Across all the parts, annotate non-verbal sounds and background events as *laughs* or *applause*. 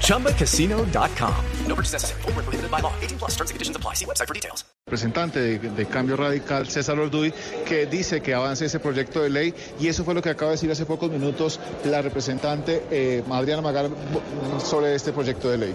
ChumbaCasino.com. No purchase necessary. Full prohibited by law. 18 plus terms and conditions apply. See website for details. Representante de, de, Cambio Radical, César Orduy, que dice que avance ese proyecto de ley y eso fue lo que acaba de decir hace pocos minutos la representante eh, Adriana Magal sobre este proyecto de ley.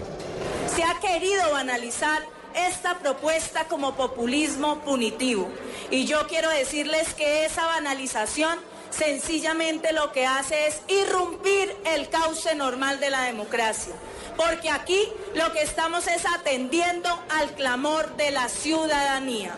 Se ha querido banalizar esta propuesta como populismo punitivo. Y yo quiero decirles que esa banalización sencillamente lo que hace es irrumpir el cauce normal de la democracia. Porque aquí lo que estamos es atendiendo al clamor de la ciudadanía.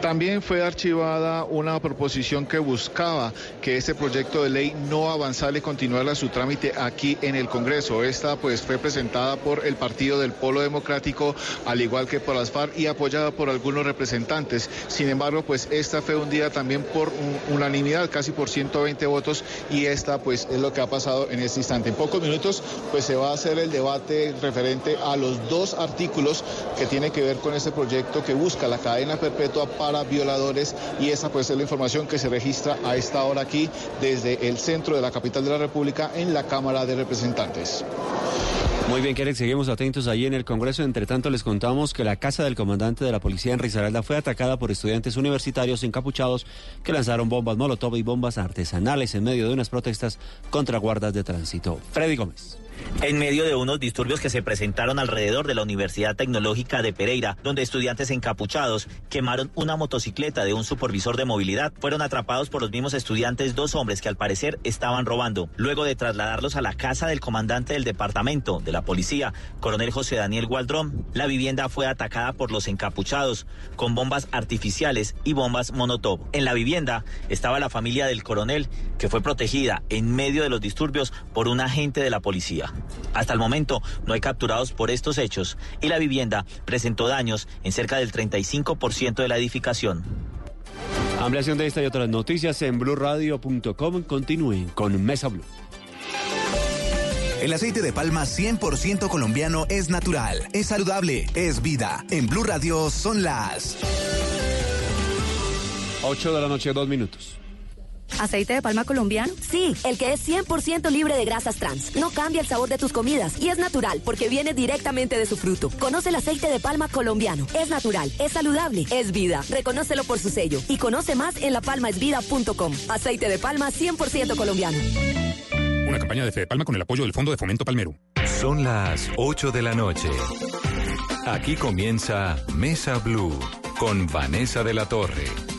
También fue archivada una proposición que buscaba que este proyecto de ley no avanzara y continuara su trámite aquí en el Congreso. Esta pues fue presentada por el Partido del Polo Democrático, al igual que por las FARC y apoyada por algunos representantes. Sin embargo, pues esta fue hundida también por unanimidad, casi por 120 votos y esta pues es lo que ha pasado en este instante. En pocos minutos pues se va a hacer el debate referente a los dos artículos que tiene que ver con este proyecto que busca la cadena perpetua para violadores y esa pues es la información que se registra a esta hora aquí desde el centro de la capital de la República en la Cámara de Representantes. Muy bien, Keren, seguimos atentos allí en el Congreso. Entre tanto, les contamos que la casa del comandante de la policía en Risaralda fue atacada por estudiantes universitarios encapuchados que lanzaron bombas molotov y bombas artesanales en medio de unas protestas contra guardas de tránsito. Freddy Gómez en medio de unos disturbios que se presentaron alrededor de la Universidad Tecnológica de Pereira, donde estudiantes encapuchados quemaron una motocicleta de un supervisor de movilidad. Fueron atrapados por los mismos estudiantes dos hombres que al parecer estaban robando. Luego de trasladarlos a la casa del comandante del departamento de la policía, coronel José Daniel Gualdrón, la vivienda fue atacada por los encapuchados con bombas artificiales y bombas monotop. En la vivienda estaba la familia del coronel, que fue protegida en medio de los disturbios por un agente de la policía. Hasta el momento no hay capturados por estos hechos y la vivienda presentó daños en cerca del 35% de la edificación. Ampliación de esta y otras noticias en blurradio.com. Continúen con Mesa Blue. El aceite de palma 100% colombiano es natural, es saludable, es vida. En Blue Radio son las 8 de la noche, dos minutos. ¿Aceite de palma colombiano? Sí, el que es 100% libre de grasas trans. No cambia el sabor de tus comidas y es natural porque viene directamente de su fruto. Conoce el aceite de palma colombiano. Es natural, es saludable, es vida. Reconócelo por su sello y conoce más en lapalmaesvida.com. Aceite de palma 100% colombiano. Una campaña de Fede Palma con el apoyo del Fondo de Fomento Palmero. Son las 8 de la noche. Aquí comienza Mesa Blue con Vanessa de la Torre.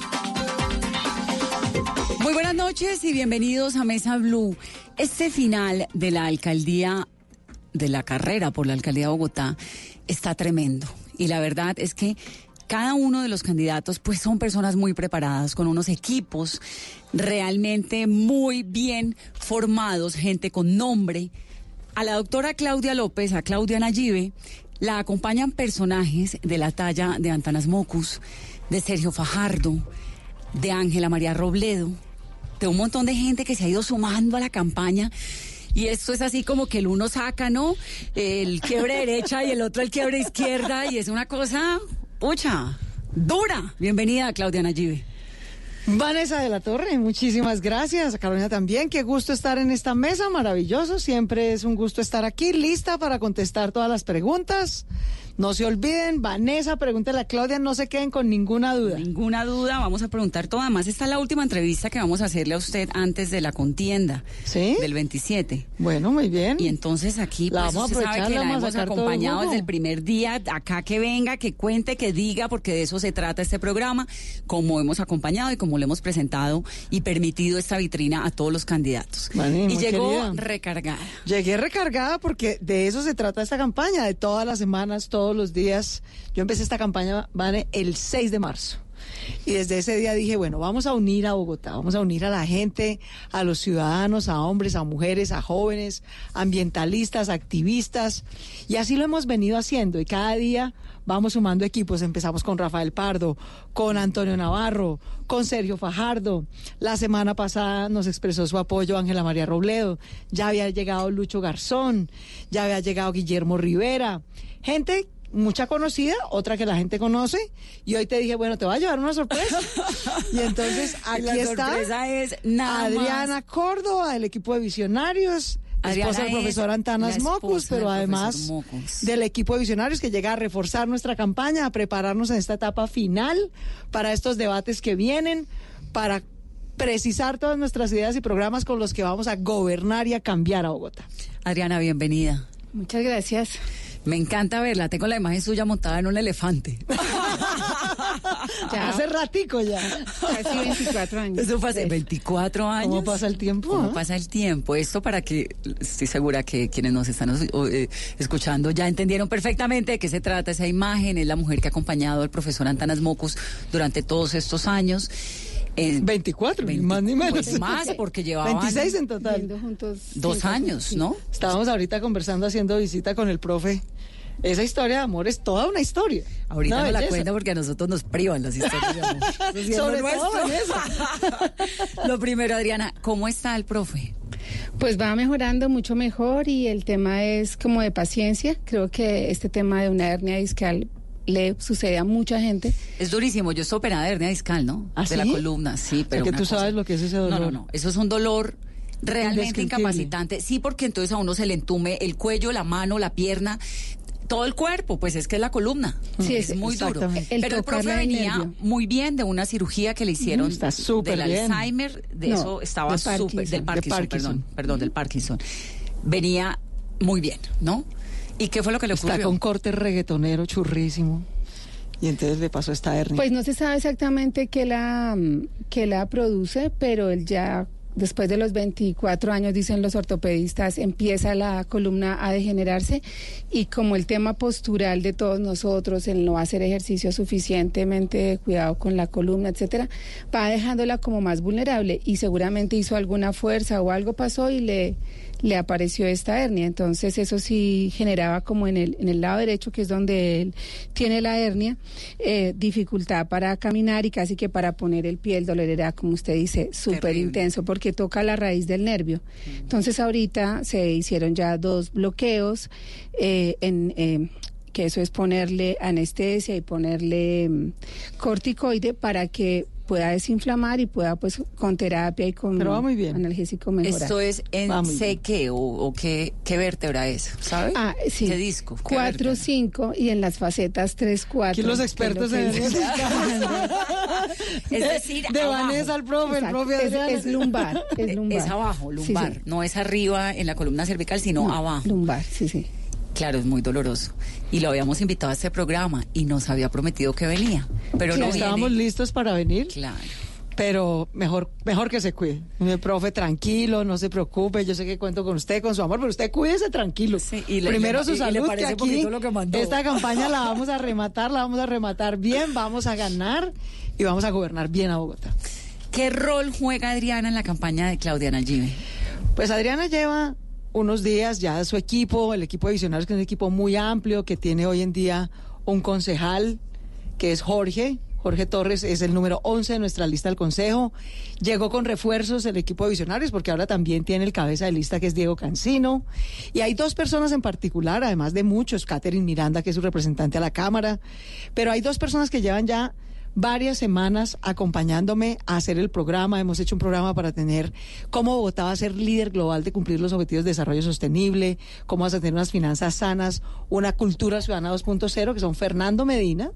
Muy buenas noches y bienvenidos a Mesa Blue. Este final de la alcaldía, de la carrera por la alcaldía de Bogotá, está tremendo. Y la verdad es que cada uno de los candidatos pues son personas muy preparadas, con unos equipos realmente muy bien formados, gente con nombre. A la doctora Claudia López, a Claudia Nayibe, la acompañan personajes de la talla de Antanas Mocus, de Sergio Fajardo, de Ángela María Robledo, de un montón de gente que se ha ido sumando a la campaña. Y esto es así como que el uno saca, ¿no? El quiebre derecha y el otro el quiebre izquierda. Y es una cosa, pucha, dura. Bienvenida, Claudia Nayibe. Vanessa de la Torre, muchísimas gracias. Carolina también, qué gusto estar en esta mesa, maravilloso. Siempre es un gusto estar aquí, lista para contestar todas las preguntas. No se olviden, Vanessa, pregúntele a Claudia, no se queden con ninguna duda. Ninguna duda, vamos a preguntar todo. Además, esta es la última entrevista que vamos a hacerle a usted antes de la contienda ¿Sí? del 27. Bueno, muy bien. Y entonces aquí, la pues, vamos a aprovechar, que la, vamos hemos acompañado todo el desde el primer día, acá que venga, que cuente, que diga, porque de eso se trata este programa, como hemos acompañado y como le hemos presentado y permitido esta vitrina a todos los candidatos. Mani, y llegó querida. recargada. Llegué recargada porque de eso se trata esta campaña, de todas las semanas, todos los días. Yo empecé esta campaña, el 6 de marzo. Y desde ese día dije, bueno, vamos a unir a Bogotá, vamos a unir a la gente, a los ciudadanos, a hombres, a mujeres, a jóvenes, ambientalistas, activistas. Y así lo hemos venido haciendo. Y cada día vamos sumando equipos. Empezamos con Rafael Pardo, con Antonio Navarro, con Sergio Fajardo. La semana pasada nos expresó su apoyo Ángela María Robledo. Ya había llegado Lucho Garzón, ya había llegado Guillermo Rivera. Gente mucha conocida, otra que la gente conoce, y hoy te dije, bueno, te voy a llevar una sorpresa. y entonces *laughs* aquí la está sorpresa es nada Adriana más. Córdoba, del equipo de Visionarios, Adriana esposa del es profesor Antanas Mocus, pero además Mocus. del equipo de Visionarios que llega a reforzar nuestra campaña, a prepararnos en esta etapa final para estos debates que vienen, para precisar todas nuestras ideas y programas con los que vamos a gobernar y a cambiar a Bogotá. Adriana, bienvenida. Muchas gracias. Me encanta verla. Tengo la imagen suya montada en un elefante. *laughs* Ya. Hace ratico ya. Casi 24 años. Eso fue hace 24 años. ¿Cómo pasa el tiempo? ¿Cómo ah? pasa el tiempo? Esto para que estoy segura que quienes nos están eh, escuchando ya entendieron perfectamente de qué se trata esa imagen. Es la mujer que ha acompañado al profesor Antanas Mocus durante todos estos años. Eh, 24, ni más ni menos. pues más, porque llevaban 26 en total. Juntos. dos cinco, años, sí. ¿no? Estábamos ahorita conversando, haciendo visita con el profe. Esa historia de amor es toda una historia. Ahorita no la cuenta porque a nosotros nos privan las historias de amor. *laughs* Eso Sobre nuestro. todo Vanessa. Lo primero, Adriana, ¿cómo está el profe? Pues va mejorando mucho mejor y el tema es como de paciencia. Creo que este tema de una hernia discal le sucede a mucha gente. Es durísimo. Yo estoy operada de hernia discal, ¿no? ¿Ah, de la columna, sí, pero. que tú cosa- sabes lo que es ese dolor. No, no, no. Eso es un dolor realmente incapacitante. Sí, porque entonces a uno se le entume el cuello, la mano, la pierna. Todo el cuerpo, pues es que es la columna. Sí, es es- muy duro. El Pero el profe venía nervio. muy bien de una cirugía que le hicieron está súper del bien. Alzheimer, de No, eso estaba de súper Parkinson. del De Parkinson, Parkinson. perdón, perdón, del Parkinson. Venía muy bien, ¿no? ¿Y qué fue lo que le ocurrió? Está con corte reggaetonero churrísimo. Y entonces le pasó esta hernia. Pues no se sabe exactamente qué la, mm, qué la produce, pero él ya después de los 24 años, dicen los ortopedistas, empieza la columna a degenerarse y como el tema postural de todos nosotros, el no hacer ejercicio suficientemente cuidado con la columna, etcétera, va dejándola como más vulnerable y seguramente hizo alguna fuerza o algo pasó y le le apareció esta hernia. Entonces eso sí generaba como en el, en el lado derecho, que es donde él tiene la hernia, eh, dificultad para caminar y casi que para poner el pie. El dolor era, como usted dice, súper intenso porque toca la raíz del nervio. Entonces ahorita se hicieron ya dos bloqueos eh, en... eh, que eso es ponerle anestesia y ponerle mm, corticoide para que pueda desinflamar y pueda pues con terapia y con muy bien. analgésico mejorar. Esto es en. C o, o qué, qué vértebra es, ¿sabe? Ah, sí. ¿Qué disco? ¿Qué 4, vértebra? 5 y en las facetas 3, 4. Aquí los expertos en el *laughs* Es decir, de abajo. Vanessa al profe, el profe es, lumbar, es *laughs* lumbar. Es abajo, Sí, lumbar. sí. No es arriba en la columna cervical, sino No, abajo. Lumbar, sí, sí. Claro, es muy doloroso. Y lo habíamos invitado a este programa y nos había prometido que venía. Pero Sí, no estábamos viene. listos para venir, Claro. pero mejor, mejor que se cuide. Mi profe, tranquilo, no se preocupe. Yo sé que cuento con usted, con su amor, pero usted cuídese tranquilo. Sí, y le- Primero le- su y- y le salud, que parece aquí lo que mandó. esta campaña la vamos a rematar, la vamos a rematar bien, vamos a ganar y vamos a gobernar bien a Bogotá. ¿Qué rol juega Adriana en la campaña de Claudia Nallive? Pues Adriana lleva unos días ya su equipo, el equipo de visionarios, que es un equipo muy amplio, que tiene hoy en día un concejal, que es Jorge. Jorge Torres es el número 11 de nuestra lista del Consejo. Llegó con refuerzos el equipo de visionarios, porque ahora también tiene el cabeza de lista, que es Diego Cancino. Y hay dos personas en particular, además de muchos, Catherine Miranda, que es su representante a la Cámara. Pero hay dos personas que llevan ya varias semanas acompañándome a hacer el programa. Hemos hecho un programa para tener cómo Bogotá va a ser líder global de cumplir los objetivos de desarrollo sostenible, cómo vas a tener unas finanzas sanas, una cultura ciudadana 2.0, que son Fernando Medina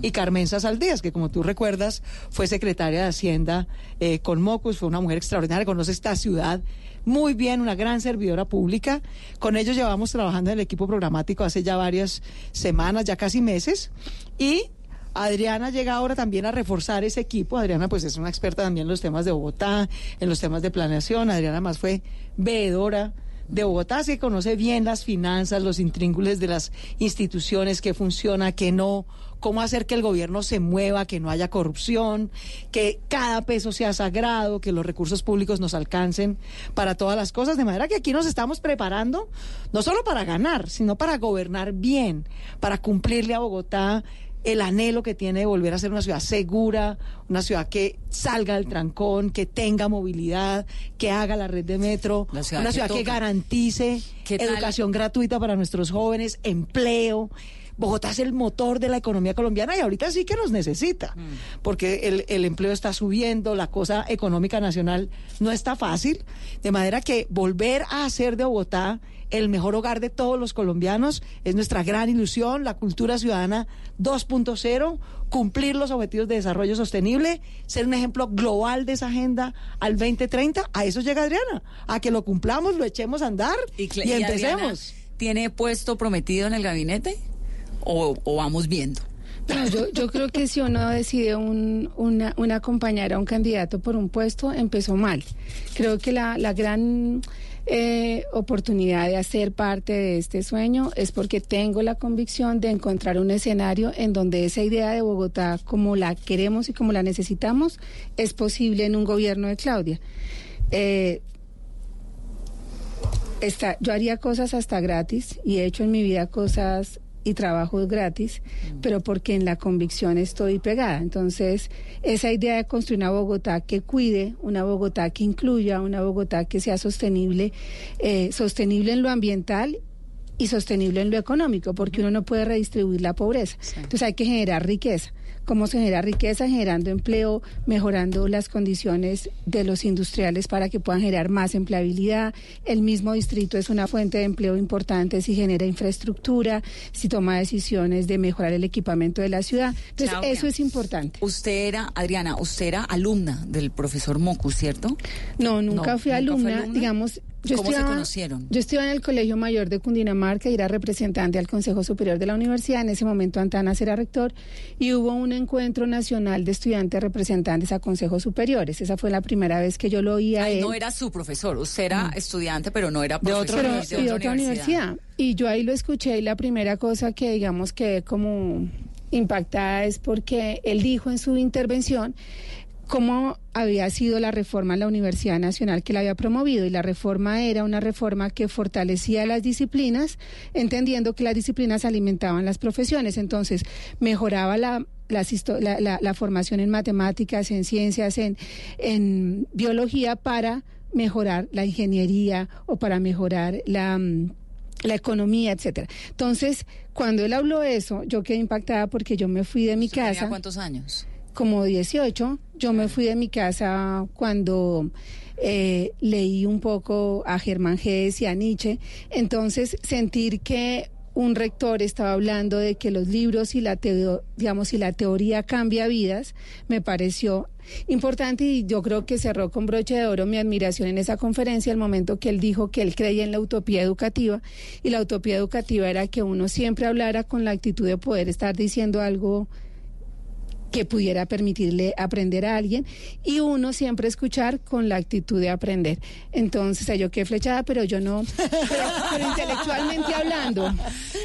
y Carmenza Saldías, que como tú recuerdas fue secretaria de Hacienda eh, con Mocus, fue una mujer extraordinaria, conoce esta ciudad muy bien, una gran servidora pública. Con ellos llevamos trabajando en el equipo programático hace ya varias semanas, ya casi meses, y Adriana llega ahora también a reforzar ese equipo. Adriana pues es una experta también en los temas de Bogotá, en los temas de planeación. Adriana más fue veedora de Bogotá, se conoce bien las finanzas, los intríngules de las instituciones, qué funciona, qué no, cómo hacer que el gobierno se mueva, que no haya corrupción, que cada peso sea sagrado, que los recursos públicos nos alcancen para todas las cosas, de manera que aquí nos estamos preparando no solo para ganar, sino para gobernar bien, para cumplirle a Bogotá el anhelo que tiene de volver a ser una ciudad segura, una ciudad que salga del trancón, que tenga movilidad, que haga la red de metro, ciudad una que ciudad que garantice educación gratuita para nuestros jóvenes, empleo. Bogotá es el motor de la economía colombiana y ahorita sí que nos necesita, porque el, el empleo está subiendo, la cosa económica nacional no está fácil, de manera que volver a hacer de Bogotá el mejor hogar de todos los colombianos es nuestra gran ilusión, la cultura ciudadana 2.0, cumplir los objetivos de desarrollo sostenible, ser un ejemplo global de esa agenda al 2030, a eso llega Adriana, a que lo cumplamos, lo echemos a andar y, Cla- y Adriana, empecemos. ¿Tiene puesto prometido en el gabinete? ¿O, o vamos viendo? No, yo, yo creo que si uno decide un, una, una acompañar a un candidato por un puesto, empezó mal. Creo que la, la gran eh, oportunidad de hacer parte de este sueño es porque tengo la convicción de encontrar un escenario en donde esa idea de Bogotá, como la queremos y como la necesitamos, es posible en un gobierno de Claudia. Eh, está, yo haría cosas hasta gratis y he hecho en mi vida cosas y trabajos gratis, pero porque en la convicción estoy pegada. Entonces, esa idea de construir una Bogotá que cuide, una Bogotá que incluya, una Bogotá que sea sostenible, eh, sostenible en lo ambiental y sostenible en lo económico, porque uno no puede redistribuir la pobreza. Entonces hay que generar riqueza. ¿Cómo se genera riqueza? Generando empleo, mejorando las condiciones de los industriales para que puedan generar más empleabilidad. El mismo distrito es una fuente de empleo importante si genera infraestructura, si toma decisiones de mejorar el equipamiento de la ciudad. Entonces Claudia, eso es importante. Usted era, Adriana, usted era alumna del profesor Mocu, ¿cierto? No, nunca No, fui ¿nunca alumna, fue alumna? digamos. Yo ¿Cómo se estudiaba- conocieron? Yo estudiaba en el Colegio Mayor de Cundinamarca y era representante al Consejo Superior de la Universidad. En ese momento Antanas era rector y hubo un encuentro nacional de estudiantes representantes a consejos superiores. Esa fue la primera vez que yo lo oía Ay, él. no era su profesor, usted era estudiante, pero no era de profesor. de de otra universidad. Y yo ahí lo escuché y la primera cosa que digamos que como impactada es porque él dijo en su intervención cómo había sido la reforma en la Universidad Nacional que la había promovido y la reforma era una reforma que fortalecía las disciplinas, entendiendo que las disciplinas alimentaban las profesiones, entonces mejoraba la la, la- la formación en matemáticas, en ciencias, en, en biología para mejorar la ingeniería o para mejorar la, mm, la economía, etcétera. Entonces, cuando él habló eso, yo quedé impactada porque yo me fui de mi ¿Usted tenía casa cuántos años? Como 18. Yo me fui de mi casa cuando eh, leí un poco a Germán Gess y a Nietzsche. Entonces, sentir que un rector estaba hablando de que los libros la y la teoría cambia vidas, me pareció importante y yo creo que cerró con broche de oro mi admiración en esa conferencia el momento que él dijo que él creía en la utopía educativa y la utopía educativa era que uno siempre hablara con la actitud de poder estar diciendo algo que pudiera permitirle aprender a alguien y uno siempre escuchar con la actitud de aprender. Entonces, yo quedé flechada, pero yo no, pero, pero intelectualmente hablando.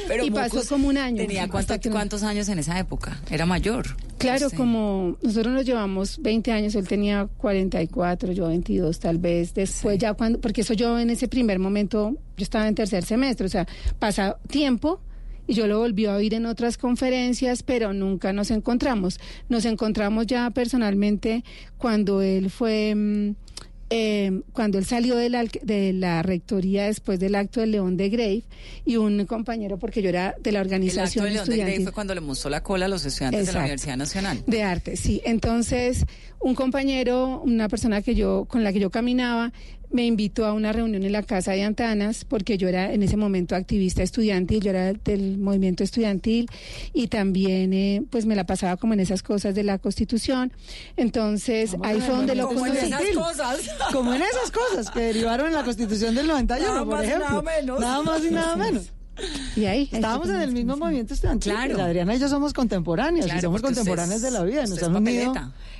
Pero y pasó como un año. ¿Tenía cuánto- que cuántos años en esa época? Era mayor. Claro, Sí. como nosotros nos llevamos 20 años, él tenía 44, yo 22 tal vez, después ya cuando, porque eso yo en ese primer momento, yo estaba en tercer semestre, o sea, pasa tiempo y yo lo volví a oír en otras conferencias, pero nunca nos encontramos. Nos encontramos ya personalmente cuando él fue... mm, eh, cuando él salió de la, de la rectoría después del acto de León de Grave y un compañero, porque yo era de la El acto organización de León de estudiantil fue cuando le mostró la cola a los estudiantes de la. Universidad Nacional. de arte, sí. Entonces, un compañero, una persona que yo, con la que yo caminaba, me invitó a una reunión en la casa de Antanas, porque yo era en ese momento activista estudiantil, yo era del movimiento estudiantil y también, eh, pues me la pasaba como en esas cosas de la Constitución. Entonces, ahí fue donde lo Como en conocí. esas cosas. Como en esas cosas que derivaron en la Constitución del 91, Nada por más y ejemplo. nada menos. Nada más y nada menos. Y ahí. Estábamos en el mismo movimiento estudiantil. Claro. Adriana y yo somos contemporáneas. y somos contemporáneas de la vida. Nos han unido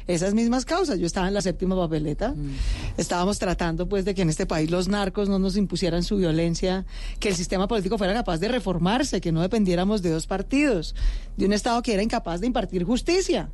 esas mismas causas. Yo estaba en la séptima papeleta. Mm. Estábamos tratando, pues, de que en este país los narcos no nos impusieran su violencia, que el sistema político fuera capaz de reformarse, que no dependiéramos de dos partidos, de un Estado que era incapaz de impartir justicia.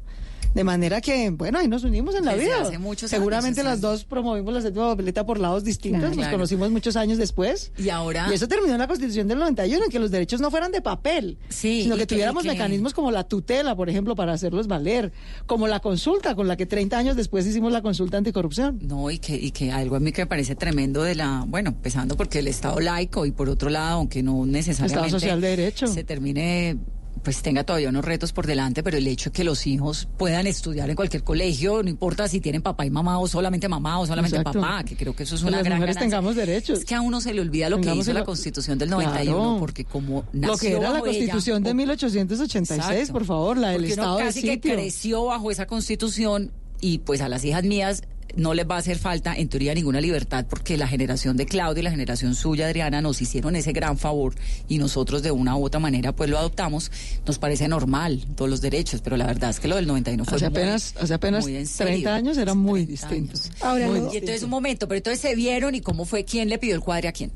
De manera que, bueno, ahí nos unimos en la vida. Seguramente las dos promovimos la séptima papeleta por lados distintos, nos conocimos muchos años después. Y ahora... Y eso terminó en la Constitución del 91, en que los derechos no fueran de papel, sino que, tuviéramos mecanismos como la tutela, por ejemplo, para hacerlos valer, como la consulta, con la que 30 años después hicimos la consulta anticorrupción. No, y que, y que algo a mí que me parece tremendo de la, bueno, empezando porque el Estado laico y por otro lado, aunque no necesariamente... Estado social de derecho. Se termine pues tenga todavía unos retos por delante, pero el hecho de que los hijos puedan estudiar en cualquier colegio, no importa si tienen papá y mamá o solamente mamá o solamente papá, que creo que eso es una las gran mujeres tengamos derechos. Es que a uno se le olvida lo que hizo la Constitución del 91, porque como nació Lo que era la Constitución de 1886, por favor, la del Estado casi que creció bajo esa Constitución y pues a las hijas mías no les va a hacer falta, en teoría, ninguna libertad, porque la generación de Claudia y la generación suya, Adriana, nos hicieron ese gran favor y nosotros de una u otra manera pues lo adoptamos. Nos parece normal todos los derechos, pero la verdad es que lo del 91 fue hace apenas, hace apenas 30 años era muy distinto. Ahora, y entonces un momento, pero entonces se vieron y cómo fue, quién le pidió el cuadre a quién.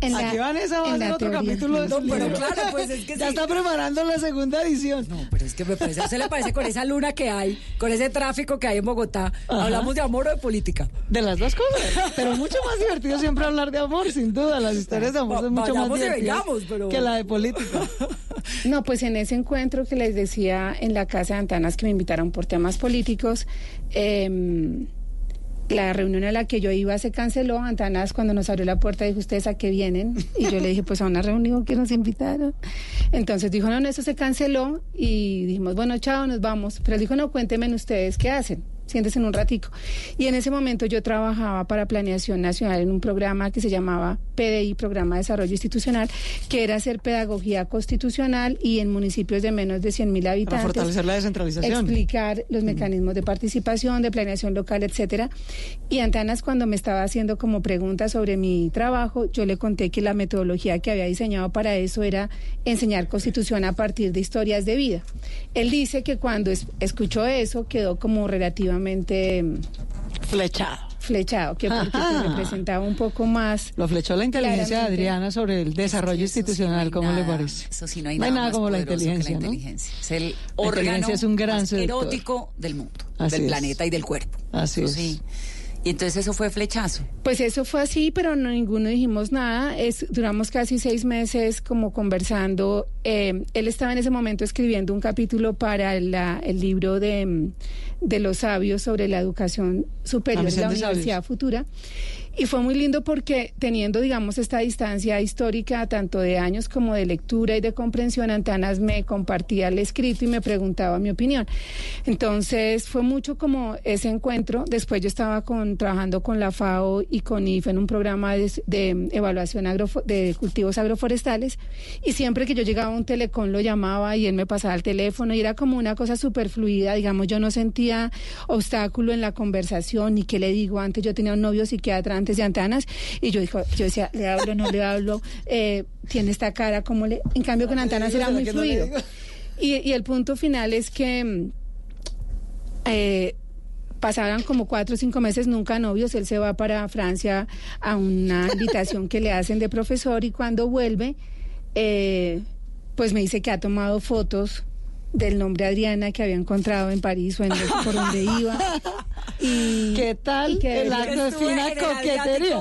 En Aquí Vanessa va a hacer otro capítulo de no, pero claro, pues es que *laughs* ya está preparando la segunda edición. No, pero es que me parece, se le parece con esa luna que hay, con ese tráfico que hay en Bogotá. ¿Hablamos de amor o de política? De las dos cosas. Pero mucho más divertido siempre hablar de amor, sin duda. Las historias de amor son mucho más divertidas que la de política. *laughs* No, pues en ese encuentro que les decía en la casa de Antanas que me invitaron por temas políticos, eh, la reunión a la que yo iba se canceló. Antanas cuando nos abrió la puerta dijo, ¿ustedes a qué vienen? Y yo le dije, pues a una reunión que nos invitaron. Entonces dijo, no, no, eso se canceló y dijimos, bueno, chao, nos vamos. Pero él dijo, no, cuéntenme ustedes qué hacen siéntese en un ratico. Y en ese momento yo trabajaba para Planeación Nacional en un programa que se llamaba PDI, Programa de Desarrollo Institucional, que era hacer pedagogía constitucional y en municipios de menos de 100 mil habitantes. Para fortalecer la descentralización. Explicar los mecanismos de participación, de planeación local, etcétera. Y Antanas, cuando me estaba haciendo como preguntas sobre mi trabajo, yo le conté que la metodología que había diseñado para eso era enseñar constitución a partir de historias de vida. Él dice que cuando escuchó eso quedó como relativamente Mm, flechado. Flechado, que porque representaba un poco más. Lo flechó la inteligencia de Adriana sobre el desarrollo institucional, ¿cómo le parece? Eso sí, no hay, nada, como la inteligencia, ¿no? Es el órgano es un gran erótico del mundo, del planeta y del cuerpo. Así es. Sí. Y entonces eso fue flechazo. Pues eso fue así, pero no, ninguno dijimos nada. Es, duramos casi seis meses como conversando. Eh, él estaba en ese momento escribiendo un capítulo para el libro de, de los sabios sobre la educación superior de la Universidad Futura. Y fue muy lindo porque teniendo, digamos, esta distancia histórica, tanto de años como de lectura y de comprensión, Antanas me compartía el escrito y me preguntaba mi opinión. Entonces fue mucho como ese encuentro. Después yo estaba con, trabajando con la FAO y con IFE en un programa de, evaluación de cultivos agroforestales y siempre que yo llegaba a un telecom lo llamaba y él me pasaba el teléfono y era como una cosa súper fluida, digamos, yo no sentía obstáculo en la conversación ni qué le digo antes, yo tenía un novio psiquiatra de Antanas y yo, dijo, yo decía, le hablo, no le hablo, eh, tiene esta cara, como le... En cambio con Antanas era muy fluido. y, el punto final es que... Mm, eh, pasaron como cuatro o cinco meses nunca novios, él se va para Francia a una *laughs* invitación que le hacen de profesor y cuando vuelve, eh, pues me dice que ha tomado fotos del nombre Adriana que había encontrado en París o en *laughs* por donde iba. Y, ¿Qué tal el acto de fina coquetería?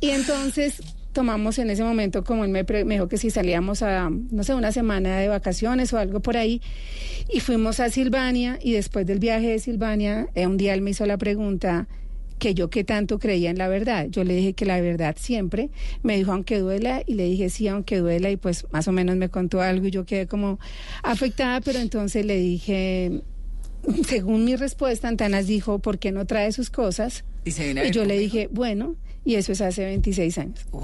Y entonces tomamos en ese momento, como él me, dijo que si salíamos a, no sé, una semana de vacaciones o algo por ahí, y fuimos a Silvania, y después del viaje de Silvania, eh, un día él me hizo la pregunta, que yo que tanto creía en la verdad. Yo le dije que la verdad siempre. Me dijo, aunque duela, y le dije, sí, aunque duela, y pues más o menos me contó algo y yo quedé como afectada, pero entonces le dije, según mi respuesta, Antanas dijo, ¿por qué no trae sus cosas? Y, yo le dije, bueno, y eso es hace 26 años. ¡Wow!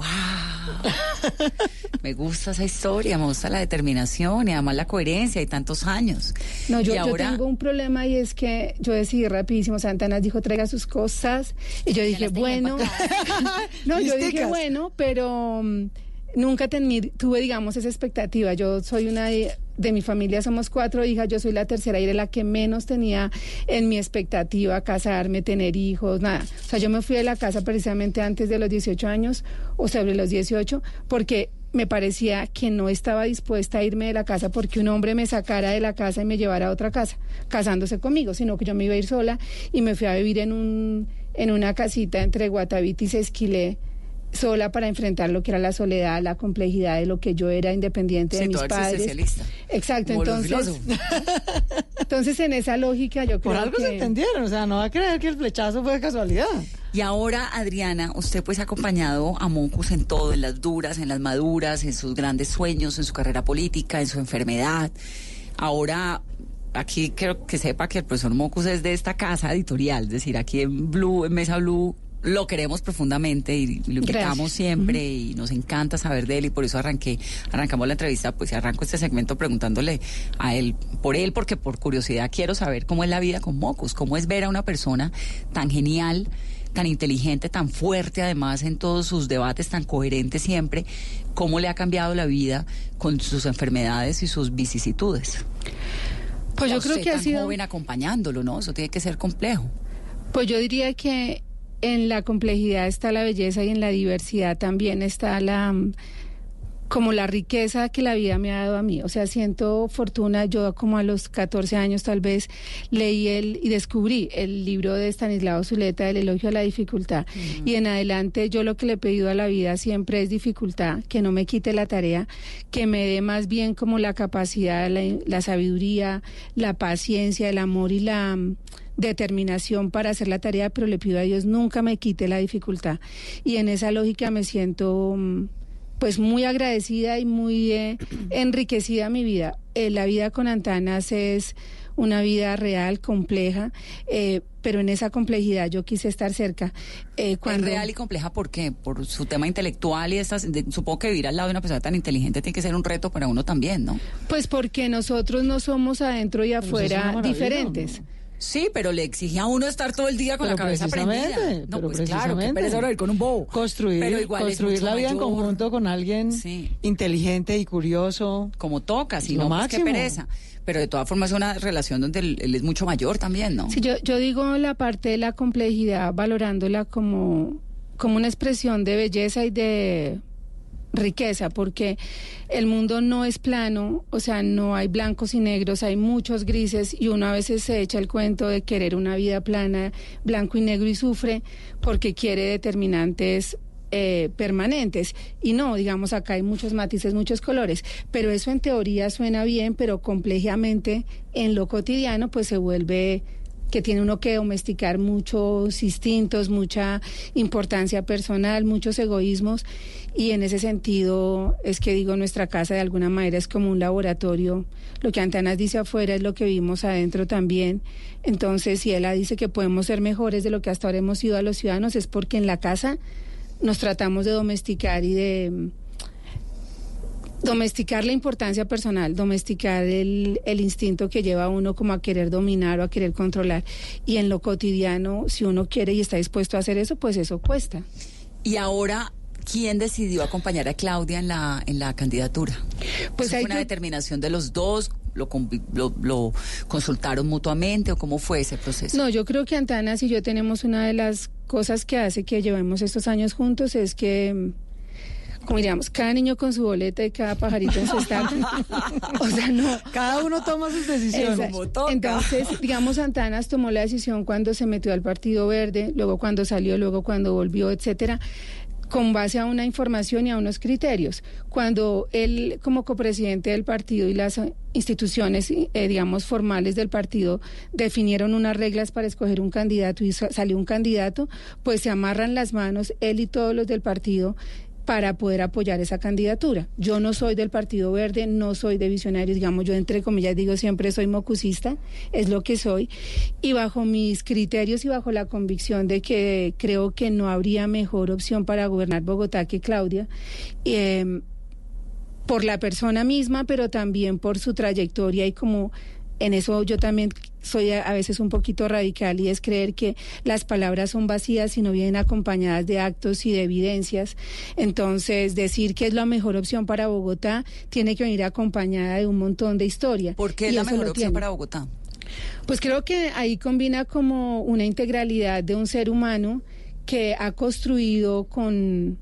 me gusta esa historia, me gusta la determinación y además la coherencia y tantos años. No, yo, Y yo ahora- tengo un problema y es que yo decidí rapidísimo, Santana dijo traiga sus cosas y yo dije, bueno, *laughs* no, yo dije, bueno, pero mm, nunca tení- tuve, digamos, esa expectativa. Yo soy una de, mi familia, somos cuatro hijas, yo soy la tercera y era la que menos tenía en mi expectativa casarme, tener hijos, nada. O sea, yo me fui de la casa precisamente antes de los 18 años o sobre los 18 porque me parecía que no estaba dispuesta a irme de la casa porque un hombre me sacara de la casa y me llevara a otra casa, casándose conmigo, sino que yo me iba a ir sola y me fui a vivir en un en una casita entre Guatavita y Sesquilé sola para enfrentar lo que era la soledad, la complejidad de lo que yo era independiente de Sí, mis tú eres padres. Exacto, Como entonces *laughs* entonces en esa lógica yo creo Por algo que se entendieron, o sea, no va a creer que el flechazo fue de casualidad. Y ahora, Adriana, usted pues ha acompañado a Mocus en todo, en las duras, en las maduras, en sus grandes sueños, en su carrera política, en su enfermedad. Ahora, aquí quiero que sepa que el profesor Mocus es de esta casa editorial, es decir, aquí en Blue, en Mesa Blue, lo queremos profundamente y lo invitamos Gracias. siempre y nos encanta saber de él y por eso arranqué, arrancamos la entrevista, pues arranco este segmento preguntándole a él, por él, porque por curiosidad quiero saber cómo es la vida con Mocus, cómo es ver a una persona tan genial, tan inteligente, tan fuerte además en todos sus debates, tan coherente siempre, cómo le ha cambiado la vida con sus enfermedades y sus vicisitudes. Pues yo creo que ha sido joven acompañándolo, ¿no? Eso tiene que ser complejo. Pues yo diría que en la complejidad está la belleza y en la diversidad también está la mm, como la riqueza que la vida me ha dado a mí. O sea, siento fortuna. Yo como a los 14 años tal vez leí el y descubrí el libro de Stanislao Zuleta, El elogio a la dificultad. Y en adelante yo lo que le he pedido a la vida siempre es dificultad, que no me quite la tarea, que me dé más bien como la capacidad, la, la sabiduría, la paciencia, el amor y la mm, determinación para hacer la tarea, pero le pido a Dios nunca me quite la dificultad. Y en esa lógica me siento mm, pues muy agradecida y muy eh, *clears throat* enriquecida mi vida. Eh, la vida con Antanas es una vida real, compleja, eh, pero en esa complejidad yo quise estar cerca. Eh, cuando... Es real y compleja, ¿por qué? Por su tema intelectual y estas, de- supongo que vivir al lado de una persona tan inteligente tiene que ser un reto para uno también, ¿no? Pues porque nosotros no somos adentro y afuera diferentes. Sí, pero le exige a uno estar todo el día con Pero la cabeza prendida. No, pero pues claro, que pereza ahora ir con un bobo. Construir, Pero igual es construir la vida en mayor. conjunto con alguien inteligente y curioso. Como toca, si no, pues qué máximo. pereza. Pero de todas formas es una relación donde él, él es mucho mayor también, ¿no? Sí, yo, yo digo la parte de la complejidad valorándola como, como una expresión de belleza y de riqueza, porque el mundo no es plano, o sea, no hay blancos y negros, hay muchos grises y uno a veces se echa el cuento de querer una vida plana, blanco y negro y sufre porque quiere determinantes eh, permanentes. Y no, digamos, acá hay muchos matices, muchos colores, pero eso en teoría suena bien, pero complejamente en lo cotidiano pues se vuelve que tiene uno que domesticar muchos instintos, mucha importancia personal, muchos egoísmos y en ese sentido es que digo nuestra casa de alguna manera es como un laboratorio. Lo que Antanas dice afuera es lo que vimos adentro también. Entonces, si ella dice que podemos ser mejores de lo que hasta ahora hemos sido a los ciudadanos es porque en la casa nos tratamos de domesticar y de domesticar la importancia personal, domesticar el, el instinto que lleva a uno como a querer dominar o a querer controlar. Y en lo cotidiano, si uno quiere y está dispuesto a hacer eso, pues eso cuesta. Y ahora, ¿quién decidió acompañar a Claudia en la, en la candidatura? Pues ¿Eso hay fue una que- determinación de los dos? ¿Lo, lo, lo consultaron mutuamente o cómo fue ese proceso? No, yo creo que Antanas y yo tenemos una de las cosas que hace que llevemos estos años juntos es que, como diríamos, cada niño con su boleta y cada pajarito en su estaca. o sea, no. Cada uno toma sus decisiones. Entonces, digamos, Antanas tomó la decisión cuando se metió al Partido Verde, luego cuando salió, luego cuando volvió, etcétera con base a una información y a unos criterios. Cuando él, como copresidente del partido y las instituciones, eh, digamos, formales del partido, definieron unas reglas para escoger un candidato y sa- salió un candidato, pues se amarran las manos, él y todos los del partido, para poder apoyar esa candidatura. Yo no soy del Partido Verde, no soy de Visionarios, digamos, yo entre comillas digo siempre soy mocusista, es lo que soy, y bajo mis criterios y bajo la convicción de que creo que no habría mejor opción para gobernar Bogotá que Claudia, eh, por la persona misma, pero también por su trayectoria y como en eso yo también soy a, veces un poquito radical y es creer que las palabras son vacías y no vienen acompañadas de actos y de evidencias. Entonces, decir que es la mejor opción para Bogotá tiene que venir acompañada de un montón de historia. ¿Por qué es la mejor opción para Bogotá? Pues creo que ahí combina como una integralidad de un ser humano que ha construido con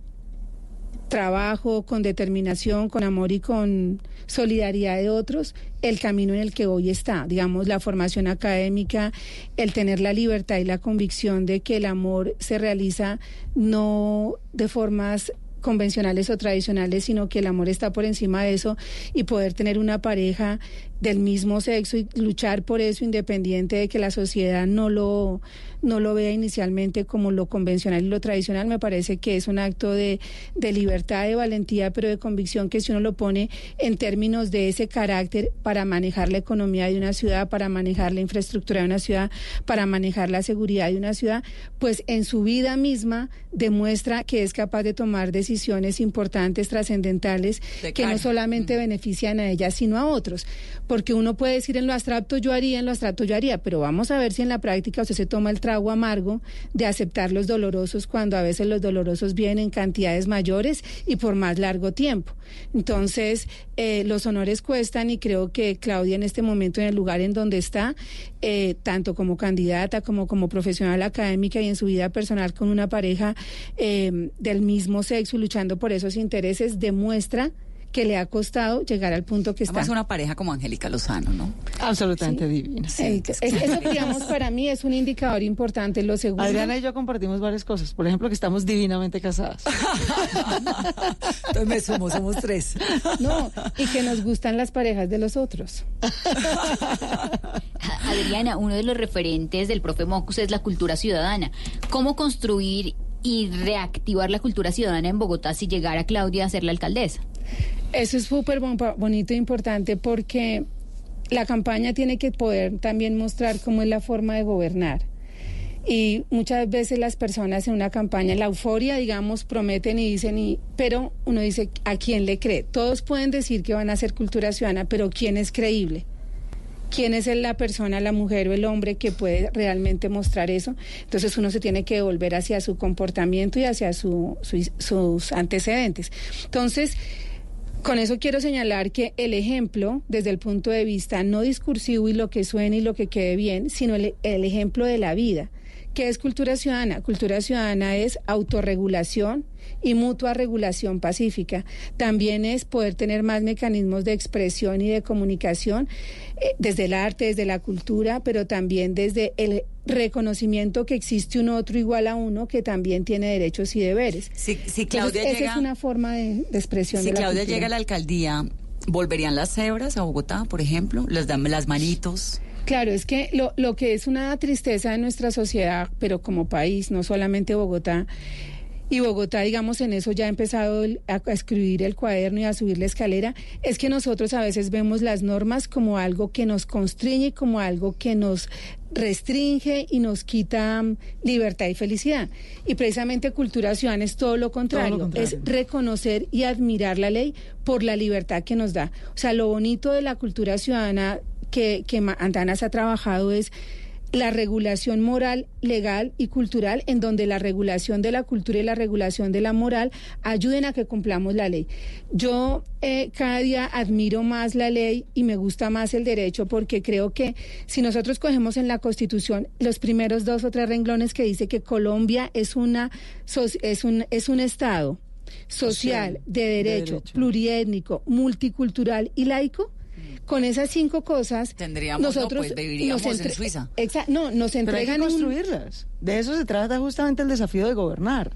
trabajo, con determinación, con amor y con solidaridad de otros, el camino en el que hoy está, digamos, la formación académica, el tener la libertad y la convicción de que el amor se realiza no de formas convencionales o tradicionales, sino que el amor está por encima de eso y poder tener una pareja del mismo sexo y luchar por eso independiente de que la sociedad no lo no lo vea inicialmente como lo convencional y lo tradicional, me parece que es un acto de, de libertad, de valentía, pero de convicción que si uno lo pone en términos de ese carácter para manejar la economía de una ciudad, para manejar la infraestructura de una ciudad, para manejar la seguridad de una ciudad, pues en su vida misma demuestra que es capaz de tomar decisiones importantes, trascendentales, que no solamente mm. benefician a ella, sino a otros. Porque uno puede decir en lo abstracto yo haría, en lo abstracto yo haría, pero vamos a ver si en la práctica usted se toma el trabajo amargo de aceptar los dolorosos cuando a veces los dolorosos vienen en cantidades mayores y por más largo tiempo. Entonces, eh, los honores cuestan y creo que Claudia en este momento en el lugar en donde está, eh, tanto como candidata como como profesional académica y en su vida personal con una pareja eh, del mismo sexo luchando por esos intereses, demuestra que le ha costado llegar al punto que está. Es una pareja como Angélica Lozano, ¿no? Absolutamente divina. Sí. eso, digamos, para mí es un indicador importante. Lo segundo. Adriana y yo compartimos varias cosas. Por ejemplo, que estamos divinamente casadas. *laughs* Entonces me sumo, somos tres. No, y que nos gustan las parejas de los otros. *laughs* Adriana, uno de los referentes del profe Mocus es la cultura ciudadana. ¿Cómo construir y reactivar la cultura ciudadana en Bogotá si llegara Claudia a ser la alcaldesa? Eso es súper bonito e importante porque la campaña tiene que poder también mostrar cómo es la forma de gobernar. Y muchas veces las personas en una campaña, la euforia, digamos, prometen y dicen, y, pero uno dice, ¿a quién le cree? Todos pueden decir que van a hacer cultura ciudadana, pero ¿quién es creíble? quién es la persona, la mujer o el hombre que puede realmente mostrar eso. Entonces uno se tiene que volver hacia su comportamiento y hacia sus antecedentes. Entonces, con eso quiero señalar que el ejemplo, desde el punto de vista no discursivo y lo que suene y lo que quede bien, sino el, ejemplo de la vida. ¿Qué es cultura ciudadana? Cultura ciudadana es autorregulación y mutua regulación pacífica. También es poder tener más mecanismos de expresión y de comunicación eh, desde el arte, desde la cultura, pero también desde el reconocimiento que existe un otro igual a uno que también tiene derechos y deberes. Si, Claudia esa es una forma de, expresión. Si Claudia llega a la alcaldía, ¿volverían las cebras a Bogotá, por ejemplo? ¿Les dan las manitos? Claro, es que lo, lo que es una tristeza de nuestra sociedad, pero como país, no solamente Bogotá, y Bogotá, digamos, en eso ya ha empezado a escribir el cuaderno y a subir la escalera, es que nosotros a veces vemos las normas como algo que nos constriñe, como algo que nos restringe y nos quita mm, libertad y felicidad. Y precisamente cultura ciudadana es todo lo contrario, es reconocer y admirar la ley por la libertad que nos da. O sea, lo bonito de la cultura ciudadana que, que Antanas ha trabajado es la regulación moral, legal y cultural, en donde la regulación de la cultura y la regulación de la moral ayuden a que cumplamos la ley. Yo eh, cada día admiro más la ley y me gusta más el derecho porque creo que si nosotros cogemos en la Constitución los primeros dos o tres renglones que dice que Colombia es, una, es, un, es un Estado social, de derecho, pluriétnico, multicultural y laico, con esas cinco cosas tendríamos nosotros pues, viviríamos en Suiza. No, nos entregan Pero hay que construirlas. De eso se trata justamente el desafío de gobernar,